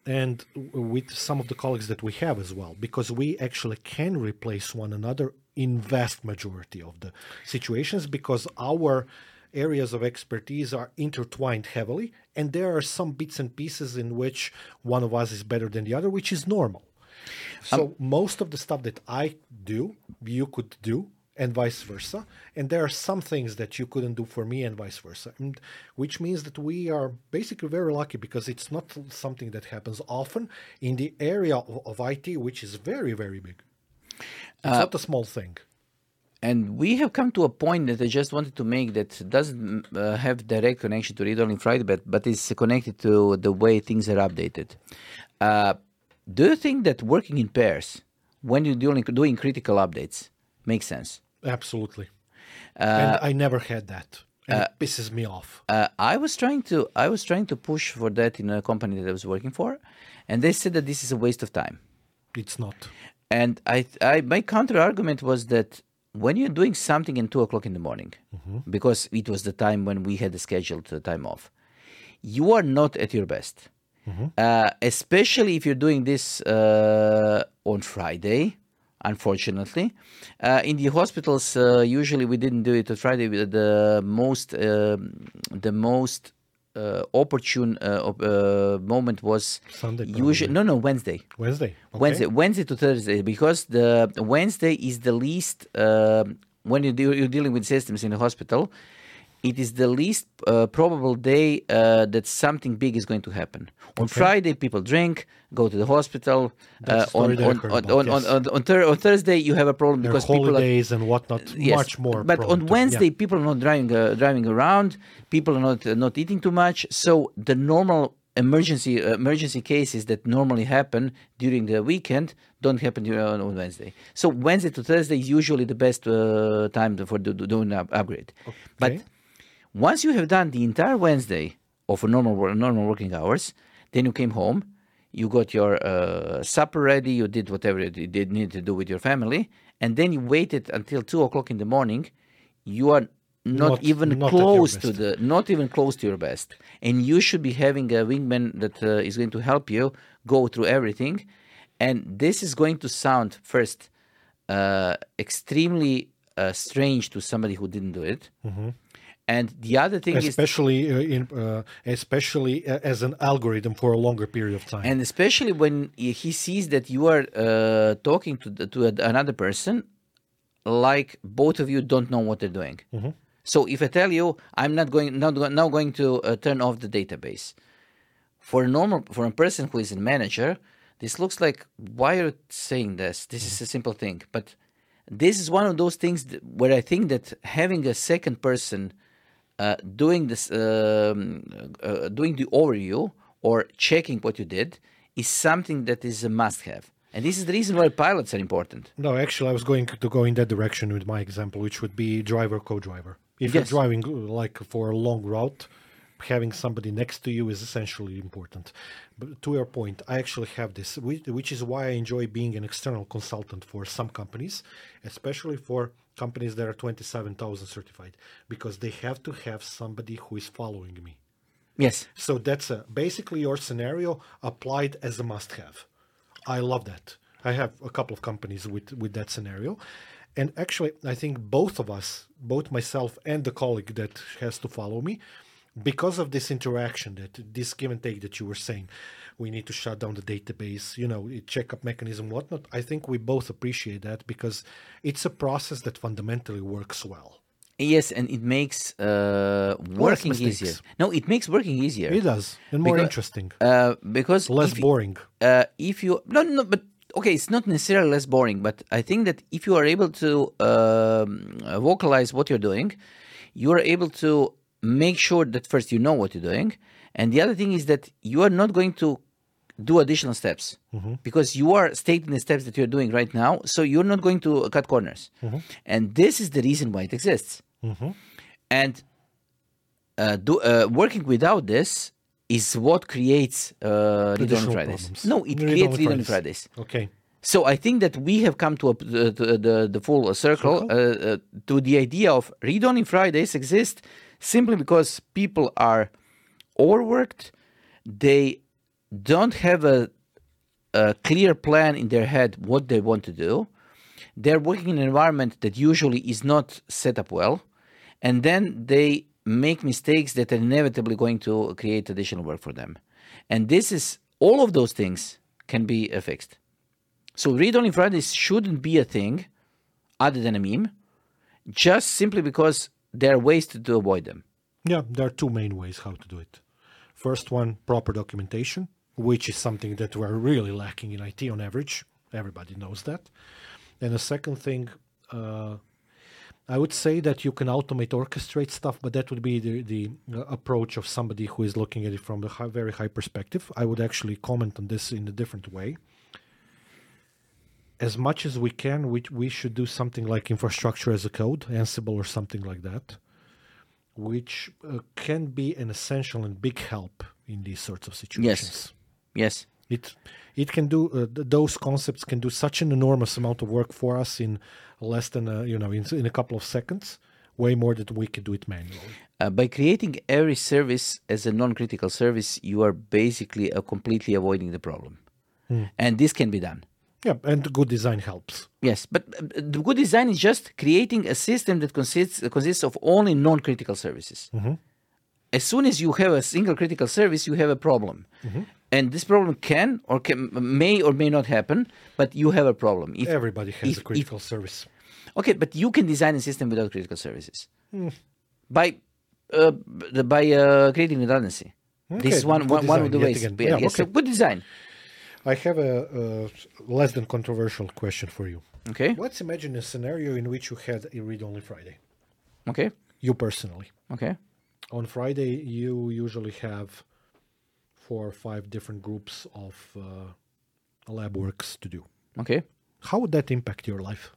and with some of the colleagues that we have as well, because we actually can replace one another in vast majority of the situations because our areas of expertise are intertwined heavily and there are some bits and pieces in which one of us is better than the other which is normal so most of the stuff that I do, you could do, and vice versa. And there are some things that you couldn't do for me, and vice versa. And which means that we are basically very lucky because it's not something that happens often in the area of, of IT, which is very, very big. It's not a small thing. And we have come to a point that I just wanted to make that doesn't uh, have direct connection to Read Only Friday, but, but is connected to the way things are updated. Uh, do you think that working in pairs, when you're doing, doing critical updates, makes sense? Absolutely. and I never had that. And it pisses me off. Uh, I was trying to I was trying to push for that in a company that I was working for, and they said that this is a waste of time. It's not. And I, I my counter argument was that when you're doing something in two o'clock in the morning, because it was the time when we had the scheduled uh, time off, you are not at your best. Uh, especially if you're doing this uh, on Friday, unfortunately. Uh, in the hospitals, uh, usually we didn't do it on Friday. The most, um the most uh, opportune uh, uh, moment was Sunday, Usually, no, no, Wednesday. Wednesday. Okay. Wednesday, Wednesday to Thursday, because the Wednesday is the least um when you do, you're dealing with systems in a hospital. It is the least uh, probable day uh, that something big is going to happen. On Friday, people drink, go to the hospital. Uh, on on about, on, yes. on, on, on Thursday, you have a problem There because people are holidays and whatnot, Yes, much more. But on to- yeah. Wednesday, people are not driving uh, driving around. People are not uh, not eating too much. So the normal emergency uh, emergency cases that normally happen during the weekend don't happen during, on, on Wednesday. So Wednesday to Thursday is usually the best uh, time for do- doing an up- upgrade. But Okay. Once you have done the entire Wednesday of a normal normal working hours, then you came home, you got your uh, supper ready, you did whatever you did need to do with your family, and then you waited until two o'clock in the morning. You are not, Not- even not close to the not even close to your best, and you should be having a wingman that uh, is going to help you go through everything. And this is going to sound first uh, extremely uh, strange to somebody who didn't do it. And the other thing is, especially uh, in uh, especially uh, as an algorithm for a longer period of time. and especially when he sees that you are uh, talking to the, to another person, like both of you don't know what they're doing. So if I tell you I'm not going not now going to uh, turn off the database, for a normal for a person who is a manager, this looks like why are you saying this? This is a simple thing, but this is one of those things where I think that having a second person doing this, um, uh, doing the overview or checking what you did is something that is a must-have, and this is the reason why pilots are important. no, actually, I was going to go in that direction with my example, which would be driver co-driver. If Yes. you're driving uh, like for a long route, having somebody next to you is essentially important. But to your point, I actually have this, which, which is why I enjoy being an external consultant for some companies, especially for companies that are 27,000 certified, because they have to have somebody who is following me. Yes. So that's a, basically your scenario applied as a must have. I love that. I have a couple of companies with, with that scenario. And actually, I think both of us, both myself and the colleague that has to follow me, because of this interaction, that this give and take that you were saying, we need to shut down the database, you know, checkup mechanism, whatnot. I think we both appreciate that because it's a process that fundamentally works well. Yes, and it makes uh, working easier. No, it makes working easier. It does, and more Because- interesting, Uh, because less if boring. uh, if you no no but okay it's not necessarily less boring but i think that if you are able to um, uh, vocalize what you're doing you are able to make sure that first you know what you're doing and the other thing is that you are not going to do additional steps because you are stating the steps that you're doing right now so you're not going to cut corners and this is the reason why it exists and uh, do, uh, working without this is what creates uh, read-only Fridays. problems. No, it creates read-only Fridays. Fridays. Okay. So I think that we have come to, a, to the, the the full circle uh, uh, to the idea of read-only Fridays exist simply because people are overworked. They don't have a, a clear plan in their head what they want to do. They're working in an environment that usually is not set up well, and then they make mistakes that are inevitably going to create additional work for them. And this is all of those things can be fixed. So read only Fridays shouldn't be a thing other than a meme, just simply because there are ways to, to avoid them. Yeah, there are two main ways how to do it. First one, proper documentation, which is something that we're really lacking in IT on average. Everybody knows that. And the second thing, uh, I would say that you can automate, orchestrate stuff, but that would be the, the uh, approach of somebody who is looking at it from a high, very high perspective. I would actually comment on this in a different way. As much as we can, we, we should do something like infrastructure as a code, Ansible or something like that which uh, can be an essential and big help in these sorts of situations. Yes. Yes. It it can do uh, th- those concepts can do such an enormous amount of work for us in less than a, you know in, in a couple of seconds, way more than we could do it manually. Uh, by creating every service as a non-critical service, you are basically uh, completely avoiding the problem, and this can be done. Yeah, and good design helps. Yes, but uh, the good design is just creating a system that consists consists of only non-critical services. As soon as you have a single critical service, you have a problem, and this problem can or can, may or may not happen, but you have a problem. If, Everybody has if- a if- critical service. Okay, but you can design a system without critical services by uh, by uh, creating redundancy. This is Okay, one, one, one of the ways. again. Yeah, Yeah, yes, so okay. good design. I have a, a less than controversial question for you. Okay, Let's imagine a scenario in which you had a read-only Friday. okay, You personally. okay. on Friday you usually have four or five different groups of uh, lab works to do. Okay. How would that impact your life?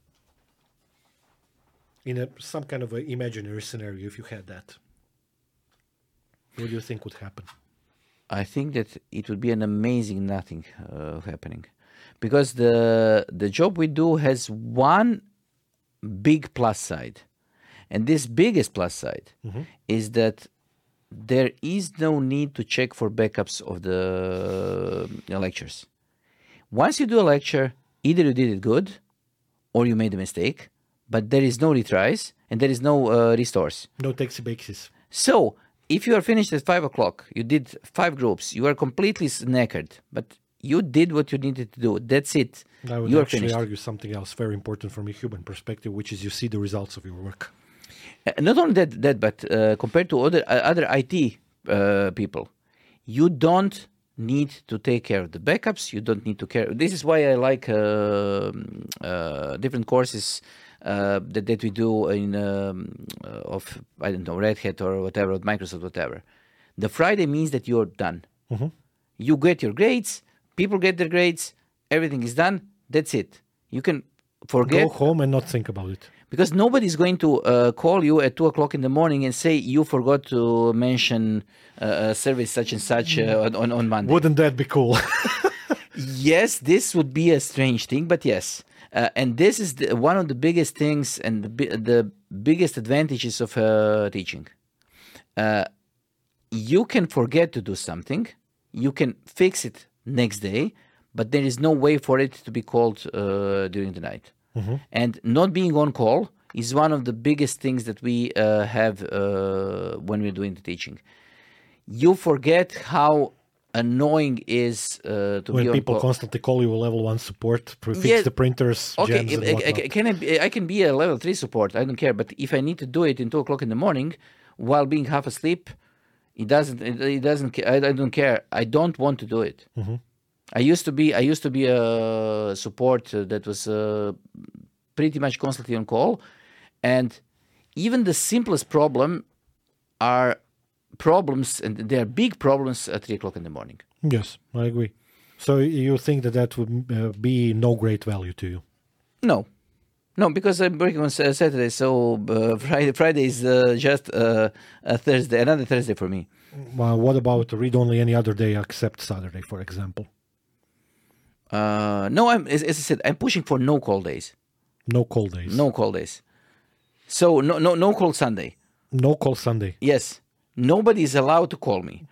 In a some kind of a imaginary scenario, if you had that, what do you think would happen? I think that it would be an amazing nothing uh, happening, because the the job we do has one big plus side, and this biggest plus side is that there is no need to check for backups of the uh, lectures. Once you do a lecture, either you did it good, or you made a mistake, but there is no retries and there is no uh, restores. No taxi basis. So, if you are finished at five o'clock, you did five groups, you are completely knackered, but you did what you needed to do. That's it. I would you actually finished. argue something else very important from a human perspective, which is you see the results of your work. Uh, Not only that, that but uh, compared to other uh, other IT uh, people, you don't need to take care of the backups. You don't need to care. This is why I like uh, uh, different courses that that we do in um, uh, of I don't know Red Hat or whatever, Microsoft, whatever. The Friday means that you're done. You get your grades. People get their grades. Everything is done. That's it. You can forget Go home and not think about it. because nobody's going to uh, call you at two o'clock in the morning and say you forgot to mention uh, a service such and such uh, on on Monday. Wouldn't that be cool? [laughs] yes, this would be a strange thing, but yes. Uh, and this is the, one of the biggest things and the, the biggest advantages of uh, teaching. Uh, you can forget to do something, you can fix it next day, but there is no way for it to be called uh, during the night. And not being on call is one of the biggest things that we uh, have uh, when we're doing the teaching. You forget how annoying is uh, to when people constantly call you level one support, fix Yeah. the printers, Okay, I- I- can I, be, I can be a level three support. I don't care. But if I need to do it in two o'clock in the morning, while being half asleep, it doesn't. It, it doesn't. I, I don't care. I don't want to do it. I used to be. I used to be a support uh, that was uh, pretty much constantly on call, and even the simplest problem are problems, and they are big problems at three o'clock in the morning. Yes, I agree. So you think that that would uh, be no great value to you? No, no, because I'm working on Saturday, so uh, Friday Friday is uh, just uh, a Thursday, another Thursday for me. Well, what about read only any other day except Saturday, for example? Uh, no, I'm as, as I said, I'm pushing for no call days, No call days. no call days. So no, no, no call Sunday. No call Sunday. Yes, nobody is allowed to call me.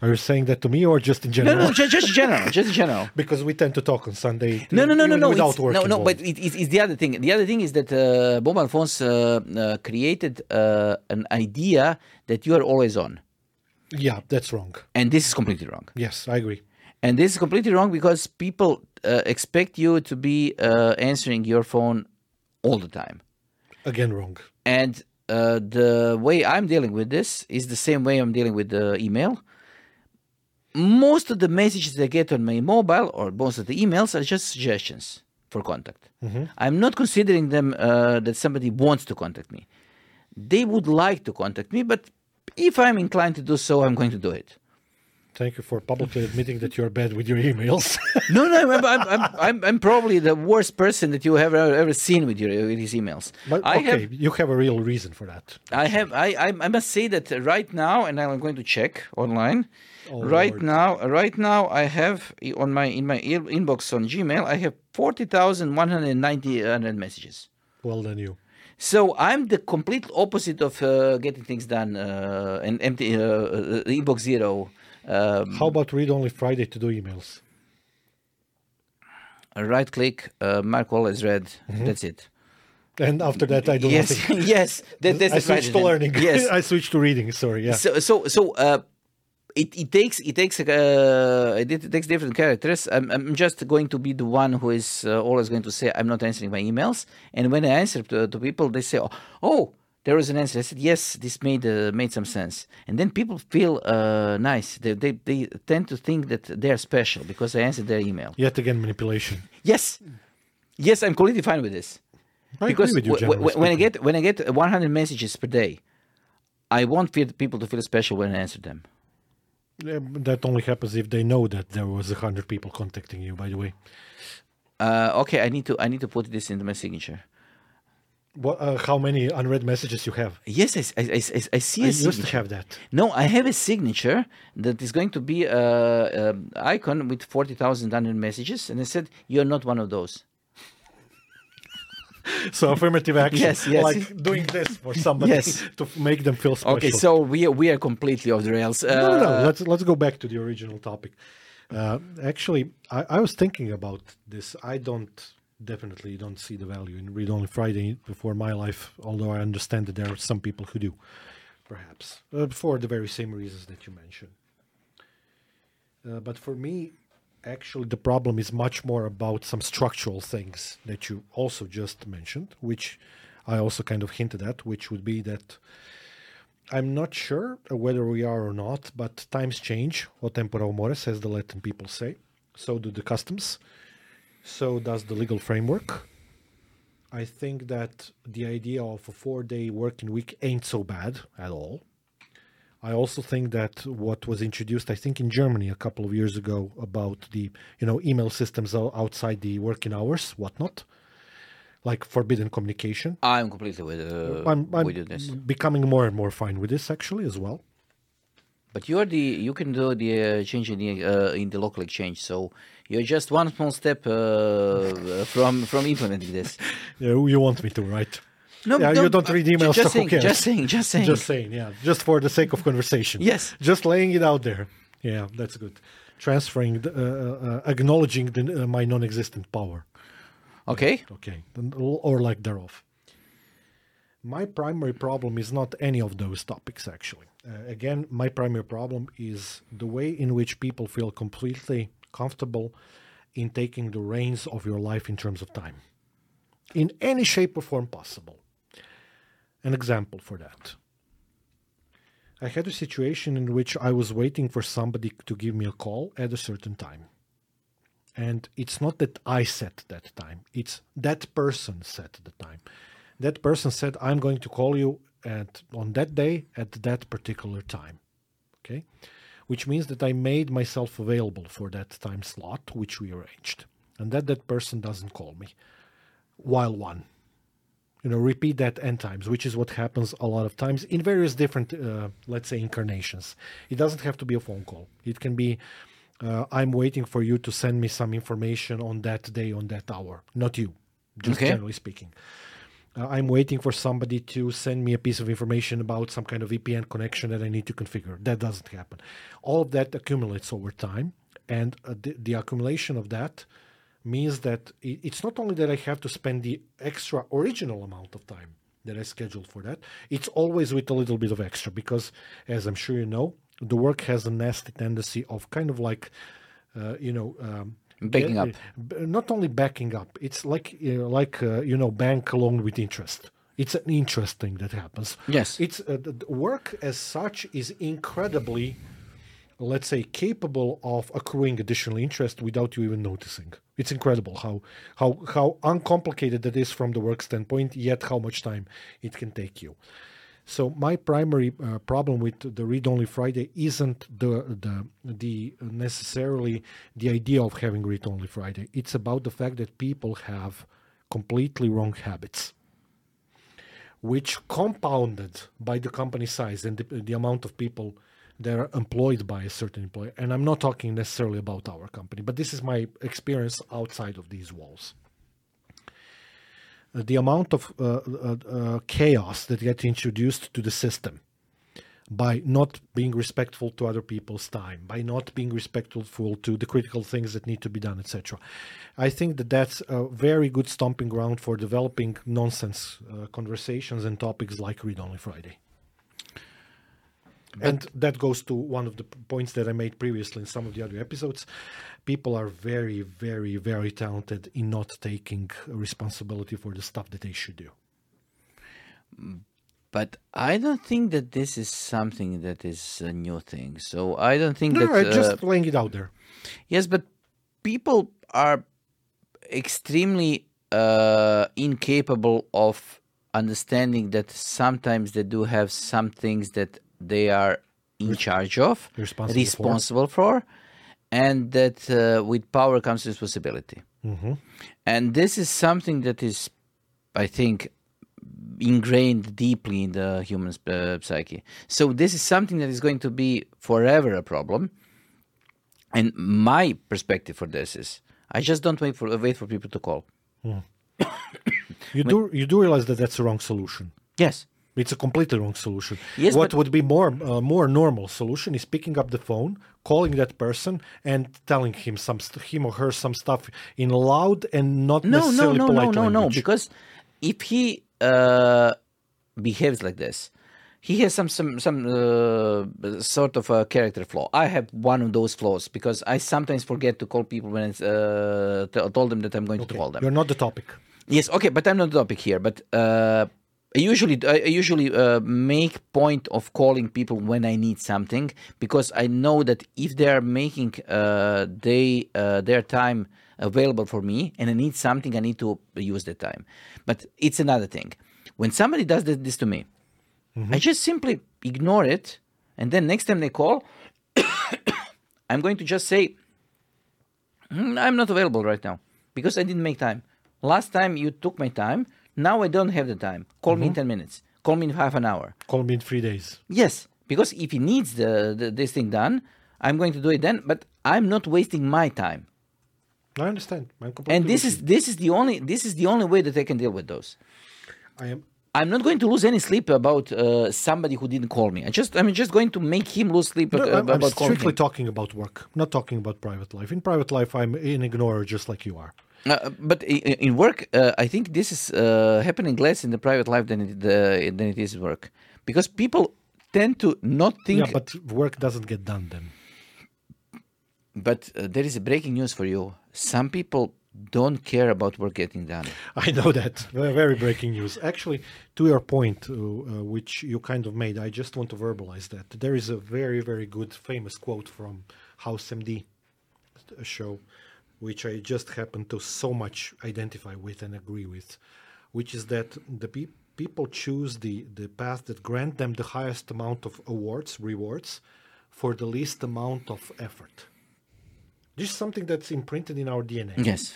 Are you saying that to me or just in general? no, just, just general, just general. [laughs] because we tend to talk on Sunday. No, no, no, no, no. Without It's, work no, no. But it, it's, it's the other thing. The other thing is that uh, mobile phones uh, uh, created uh, an idea that you are always on, yeah, that's wrong. and this is completely wrong. Yes, I agree. And this is completely wrong because people uh, expect you to be uh, answering your phone all the time. Again, wrong. And uh, the way I'm dealing with this is the same way I'm dealing with the email. Most of the messages I get on my mobile or most of the emails are just suggestions for contact. I'm not considering them uh, that somebody wants to contact me. They would like to contact me, but if I'm inclined to do so, I'm going to do it. Thank you for publicly admitting that you're bad with your emails. [laughs] No, no, I'm, I'm, I'm, I'm, probably the worst person that you have ever, ever seen with your with these emails. but okay, have, you have a real reason for that. I have, I, I, I must say that right now, and I'm going to check online. Oh, right Lord. now, right now, I have on my in my inbox on Gmail, I have forty thousand one hundred ninety messages. Well done, you. So I'm the complete opposite of uh, getting things done uh, and empty uh, uh, inbox zero. Um, How about read only Friday to do emails? right click, uh, mark all as read. Mm-hmm. That's it. And after that, I do yes, nothing. [laughs] yes. That, that's I switched to learning. [laughs] Yes. I switched to reading. Sorry. Yeah. So so so uh, it, it takes it takes uh, it, takes different characters. I'm I'm just going to be the one who is uh, always going to say I'm not answering my emails. And when I answer to, to people, they say, oh, there was an answer. I said yes, this made uh, made some sense. And then people feel uh, nice. They, they they tend to think that they're special because I answered their email. Yet again, manipulation. Yes, yes, I'm completely fine with this I because agree with you, w- w- when I get when I get 100 messages per day, I want people to feel special when I answer them. Yeah, that only happens if they know that there was a hundred people contacting you. By the way, Uh, okay, I need to I need to put this into my signature. What, uh, how many unread messages you have? Yes, I, I, I, I- see I a used to have that. No, I have a signature that is going to be a, a icon with forty thousand unread messages, and I said you're not one of those. [laughs] So affirmative action, Yes, yes. like doing this for somebody Yes. to make them feel special. Okay, so we are, we are completely off the rails. Uh, no, no, no. Let's let's go back to the original topic. Uh, actually, I, I was thinking about this. I don't definitely don't see the value in read only Friday before my life. Although I understand that there are some people who do, perhaps uh, for the very same reasons that you mentioned. Uh, but for me, actually, the problem is much more about some structural things that you also just mentioned, which I also kind of hinted at, which would be that I'm not sure whether we are or not, but times change. O tempora mores, as the Latin people say. So do the customs. So does the legal framework. I think that the idea of a four day working week ain't so bad at all. I also think that what was introduced, I think in Germany a couple of years ago, about the you know email systems outside the working hours, whatnot. like forbidden communication. I'm completely with, uh, I'm, I'm with this. becoming more and more fine with this actually as well. But you're the you can do the uh, change in the uh, in the local exchange. So you're just one small step uh, from from implementing this. [laughs] Yeah, you want me to, right? No, yeah, you don't read emails, Just so who saying, just saying, just saying. Just saying, yeah, just for the sake of conversation. Yes. just laying it out there. Yeah, that's good. Transferring, the, uh, uh, acknowledging the, uh, my non-existent power. Okay. Okay, or like thereof. My primary problem is not any of those topics, actually. Uh, again, my primary problem is the way in which people feel completely comfortable in taking the reins of your life in terms of time, in any shape or form possible. An example for that. I had a situation in which I was waiting for somebody to give me a call at a certain time. And it's not that I set that time, it's that person set the time. That person said, I'm going to call you at on that day at that particular time. Okay? Which means that I made myself available for that time slot which we arranged. And that that person doesn't call me while one. You know, repeat that n times, which is what happens a lot of times in various different, uh, let's say, incarnations. It doesn't have to be a phone call. It can be, uh, I'm waiting for you to send me some information on that day, on that hour. Not you, just Okay. generally speaking. Uh, I'm waiting for somebody to send me a piece of information about some kind of VPN connection that I need to configure. That doesn't happen. All of that accumulates over time, and uh, the, the accumulation of that means that i- it's not only that I have to spend the extra original amount of time that I scheduled for that, it's always with a little bit of extra because, as I'm sure you know, the work has a nasty tendency of kind of like, uh, you know, um, Backing get- up. not only backing up it's like you know, like uh, you know bank loan with interest it's an interest thing that happens Yes. it's uh, work as such is incredibly let's say capable of accruing additional interest without you even noticing it's incredible how how how uncomplicated that is from the work standpoint yet how much time it can take you so my primary uh, problem with the read-only Friday isn't the the the necessarily the idea of having read-only Friday. It's about the fact that people have completely wrong habits, which compounded by the company size and the, the amount of people that are employed by a certain employer. And I'm not talking necessarily about our company, but this is my experience outside of these walls the amount of uh, uh, uh, chaos that gets introduced to the system by not being respectful to other people's time, by not being respectful to the critical things that need to be done, etc. I think that that's a very good stomping ground for developing nonsense uh, conversations and topics like Read Only Friday. And that goes to one of the points that I made previously in some of the other episodes. People are very, very, very talented in not taking responsibility for the stuff that they should do. But I don't think that this is something that is a new thing. So I don't think No, that. right, uh, just laying it out there. Yes, but people are extremely uh, incapable of understanding that sometimes they do have some things that they are in charge of, Responsible for. responsible for, and that uh, with power comes responsibility. Mm-hmm. And this is something that is, I think, ingrained deeply in the human uh, psyche. So this is something that is going to be forever a problem. And my perspective for this is, I just don't wait for wait for people to call. [coughs] You do you do realize that that's the wrong solution. Yes, It's a completely wrong solution. Yes, what would be more uh, more normal solution is picking up the phone, calling that person, and telling him some st- him or her some stuff in loud and not no, no, necessarily no, no, polite no, no. language. Because if he uh, behaves like this, he has some some some uh, sort of a character flaw. I have one of those flaws because I sometimes forget to call people when I uh, t- told them that I'm going to call them. You're not the topic. Yes, okay, but I'm not the topic here. But uh, I usually I usually uh, make point of calling people when I need something because I know that if they are making uh, they uh, their time available for me and I need something, I need to use that time. But it's another thing. When somebody does this, to me, I just simply ignore it, and then next time they call, [coughs] I'm going to just say, "Hmm, I'm not available right now because I didn't make time. Last time you took my time. Now I don't have the time. Call me in ten minutes. Call me in half an hour. Call me in three days. Yes, because if he needs the, the this thing done, I'm going to do it then. But I'm not wasting my time. I understand. And this is this is the only this is the only way that I can deal with those. I am. I'm not going to lose any sleep about uh, somebody who didn't call me. I just I'm just going to make him lose sleep No, uh, I'm, I'm strictly talking about work, not talking about private life. In private life, I'm an ignorer just like you are. Uh, but i- i- in work, uh, I think this is uh, happening less in the private life than it, uh, than it is work, because people tend to not think. Yeah, but work doesn't get done then. but uh, there is a breaking news for you. Some people don't care about work getting done. [laughs] I know that. Very breaking news. Actually, to your point, uh, uh, which you kind of made, I just want to verbalize that. There is a very, very good, famous quote from House MD uh, show, which I just happen to so much identify with and agree with, which is that the pe- people choose the, the path that grant them the highest amount of awards, rewards, for the least amount of effort. This is something that's imprinted in our DNA Yes.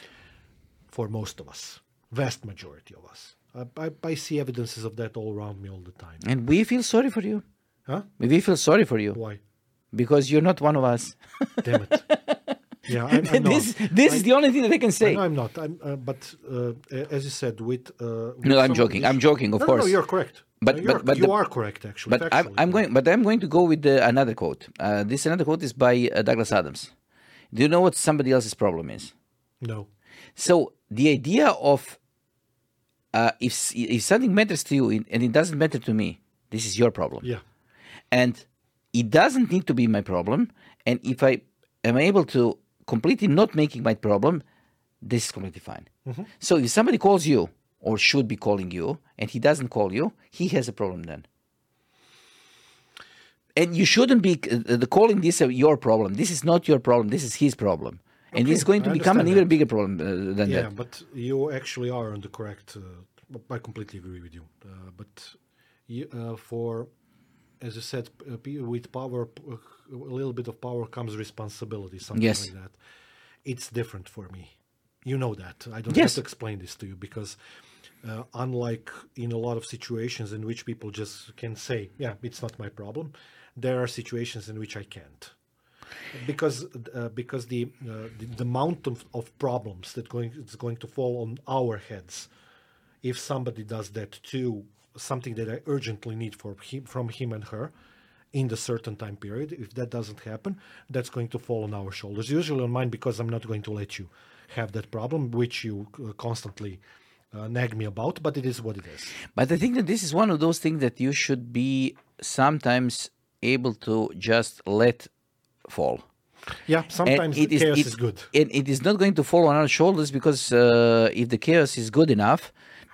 for most of us, vast majority of us. I, I, I see evidences of that all around me all the time. And we feel sorry for you. Huh? We feel sorry for you Why? because you're not one of us. Damn it. [laughs] Yeah, [laughs] I'm, I'm this not. this I- is the only thing that I can say. know I'm not. I'm, uh, but uh, as you said, with, uh, with No, I'm joking. I'm joking, of no, course. No, you're correct. But- Uh, you're, but- but you the- are correct, actually. But I'm, I'm going. But I'm going to go with the, another quote. Uh, this another quote is by uh, Douglas Adams. Do you know what somebody else's problem is? No. So the idea of uh, if if something matters to you and it doesn't matter to me, this is your problem. Yeah. And it doesn't need to be my problem. And if I am able to completely not making my problem, this is completely fine. So if somebody calls you or should be calling you and he doesn't call you, he has a problem then. And you shouldn't be uh, the calling this uh, your problem. This is not your problem. This is his problem. And Okay, it's going to I become an understand even bigger problem uh, than Yeah, that. Yeah, but you actually are on the correct. Uh, I completely agree with you. Uh, but you, uh, for, as you said, uh, with power, uh, a little bit of power comes responsibility. Something Yes. like that. It's different for me. You know that. I don't Yes. have to explain this to you because, uh, unlike in a lot of situations in which people just can say, "Yeah, it's not my problem," there are situations in which I can't because uh, because the, uh, the the amount of, of problems that going is going to fall on our heads if somebody does that to something that I urgently need for him from him and her in the certain time period. If that doesn't happen that's going to fall on our shoulders. Usually on mine because I'm not going to let you have that problem which you uh, constantly uh, nag me about but it is what it is. But I think that this is one of those things that you should be sometimes able to just let fall. yeah And sometimes it is, chaos it- is good. And it is not going to fall on our shoulders because uh, if the chaos is good enough,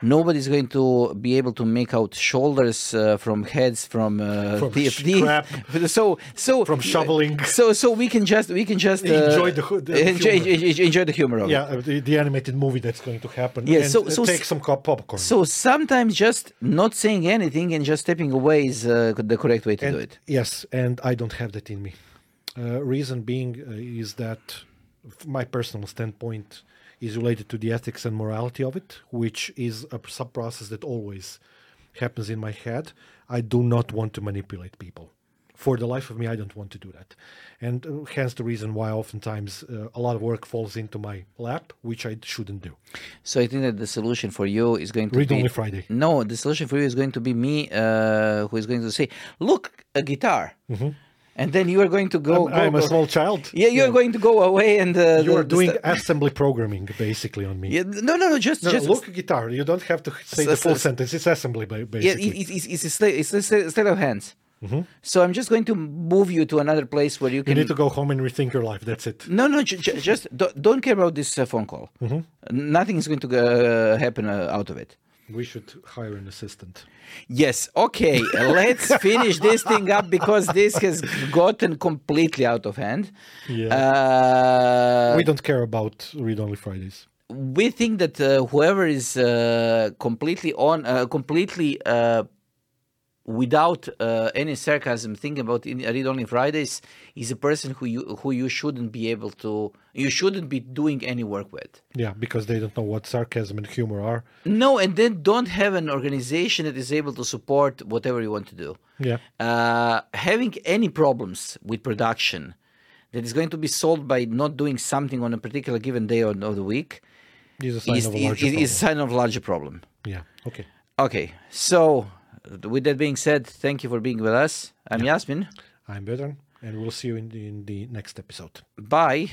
nobody's going to be able to make out shoulders uh, from heads from, uh, From TFD. [laughs] So so From shoveling. [laughs] So so we can just we can just uh, Enjoy the the enjoy, humor. enjoy- enjoy the humor of yeah uh, the, the animated movie that's going to happen Yeah, and, so- so take some popcorn So sometimes just not saying anything and just stepping away is uh, the correct way to And- do it. Yes, and I don't have that in me. Uh, reason being uh, is that my personal standpoint is related to the ethics and morality of it, which is a sub process that always happens in my head. I do not want to manipulate people. For the life of me, I don't want to do that. And uh, hence the reason why oftentimes uh, a lot of work falls into my lap, which I shouldn't do. So I think that the solution for you is going to Read be only Friday. No, the solution for you is going to be me, uh, who is going to say, "Look, a guitar," and then you are going to go. I'm, go, I'm a go- small child. Yeah, you are going to go away and uh, You are doing stu- assembly programming basically on me. Yeah, no, no, no. Just, No, just look guitar. You don't have to say So- the full so- sentence. It's assembly, ba- Yeah, it, it, it's it's a state, it's a state state of hands. Mm-hmm. So I'm just going to move you to another place where you can. you need to go home and rethink your life. That's it. No, no, ju- just don't, don't care about this uh, phone call. Mm-hmm. Nothing is going to uh, happen uh, out of it. We should hire an assistant. Yes, okay, let's [laughs] finish this thing up because this has gotten completely out of hand. Yeah. Uh, we don't care about read only Fridays. we think that uh, whoever is uh, completely on, uh, completely uh, without uh, any sarcasm, thinking about in, read only Fridays is a person who you who you shouldn't be able to you shouldn't be doing any work with. Yeah, because they don't know what sarcasm and humor are. No, and then don't have an organization that is able to support whatever you want to do. Yeah. Uh, having any problems with production that is going to be solved by not doing something on a particular given day or of the week Is a sign is, of a larger is problem. a sign of a larger problem. Yeah. Okay. Okay, so with that being said, thank you for being with us. I'm Yasmin. I'm Vedran, and we'll see you in the, in the next episode. Bye.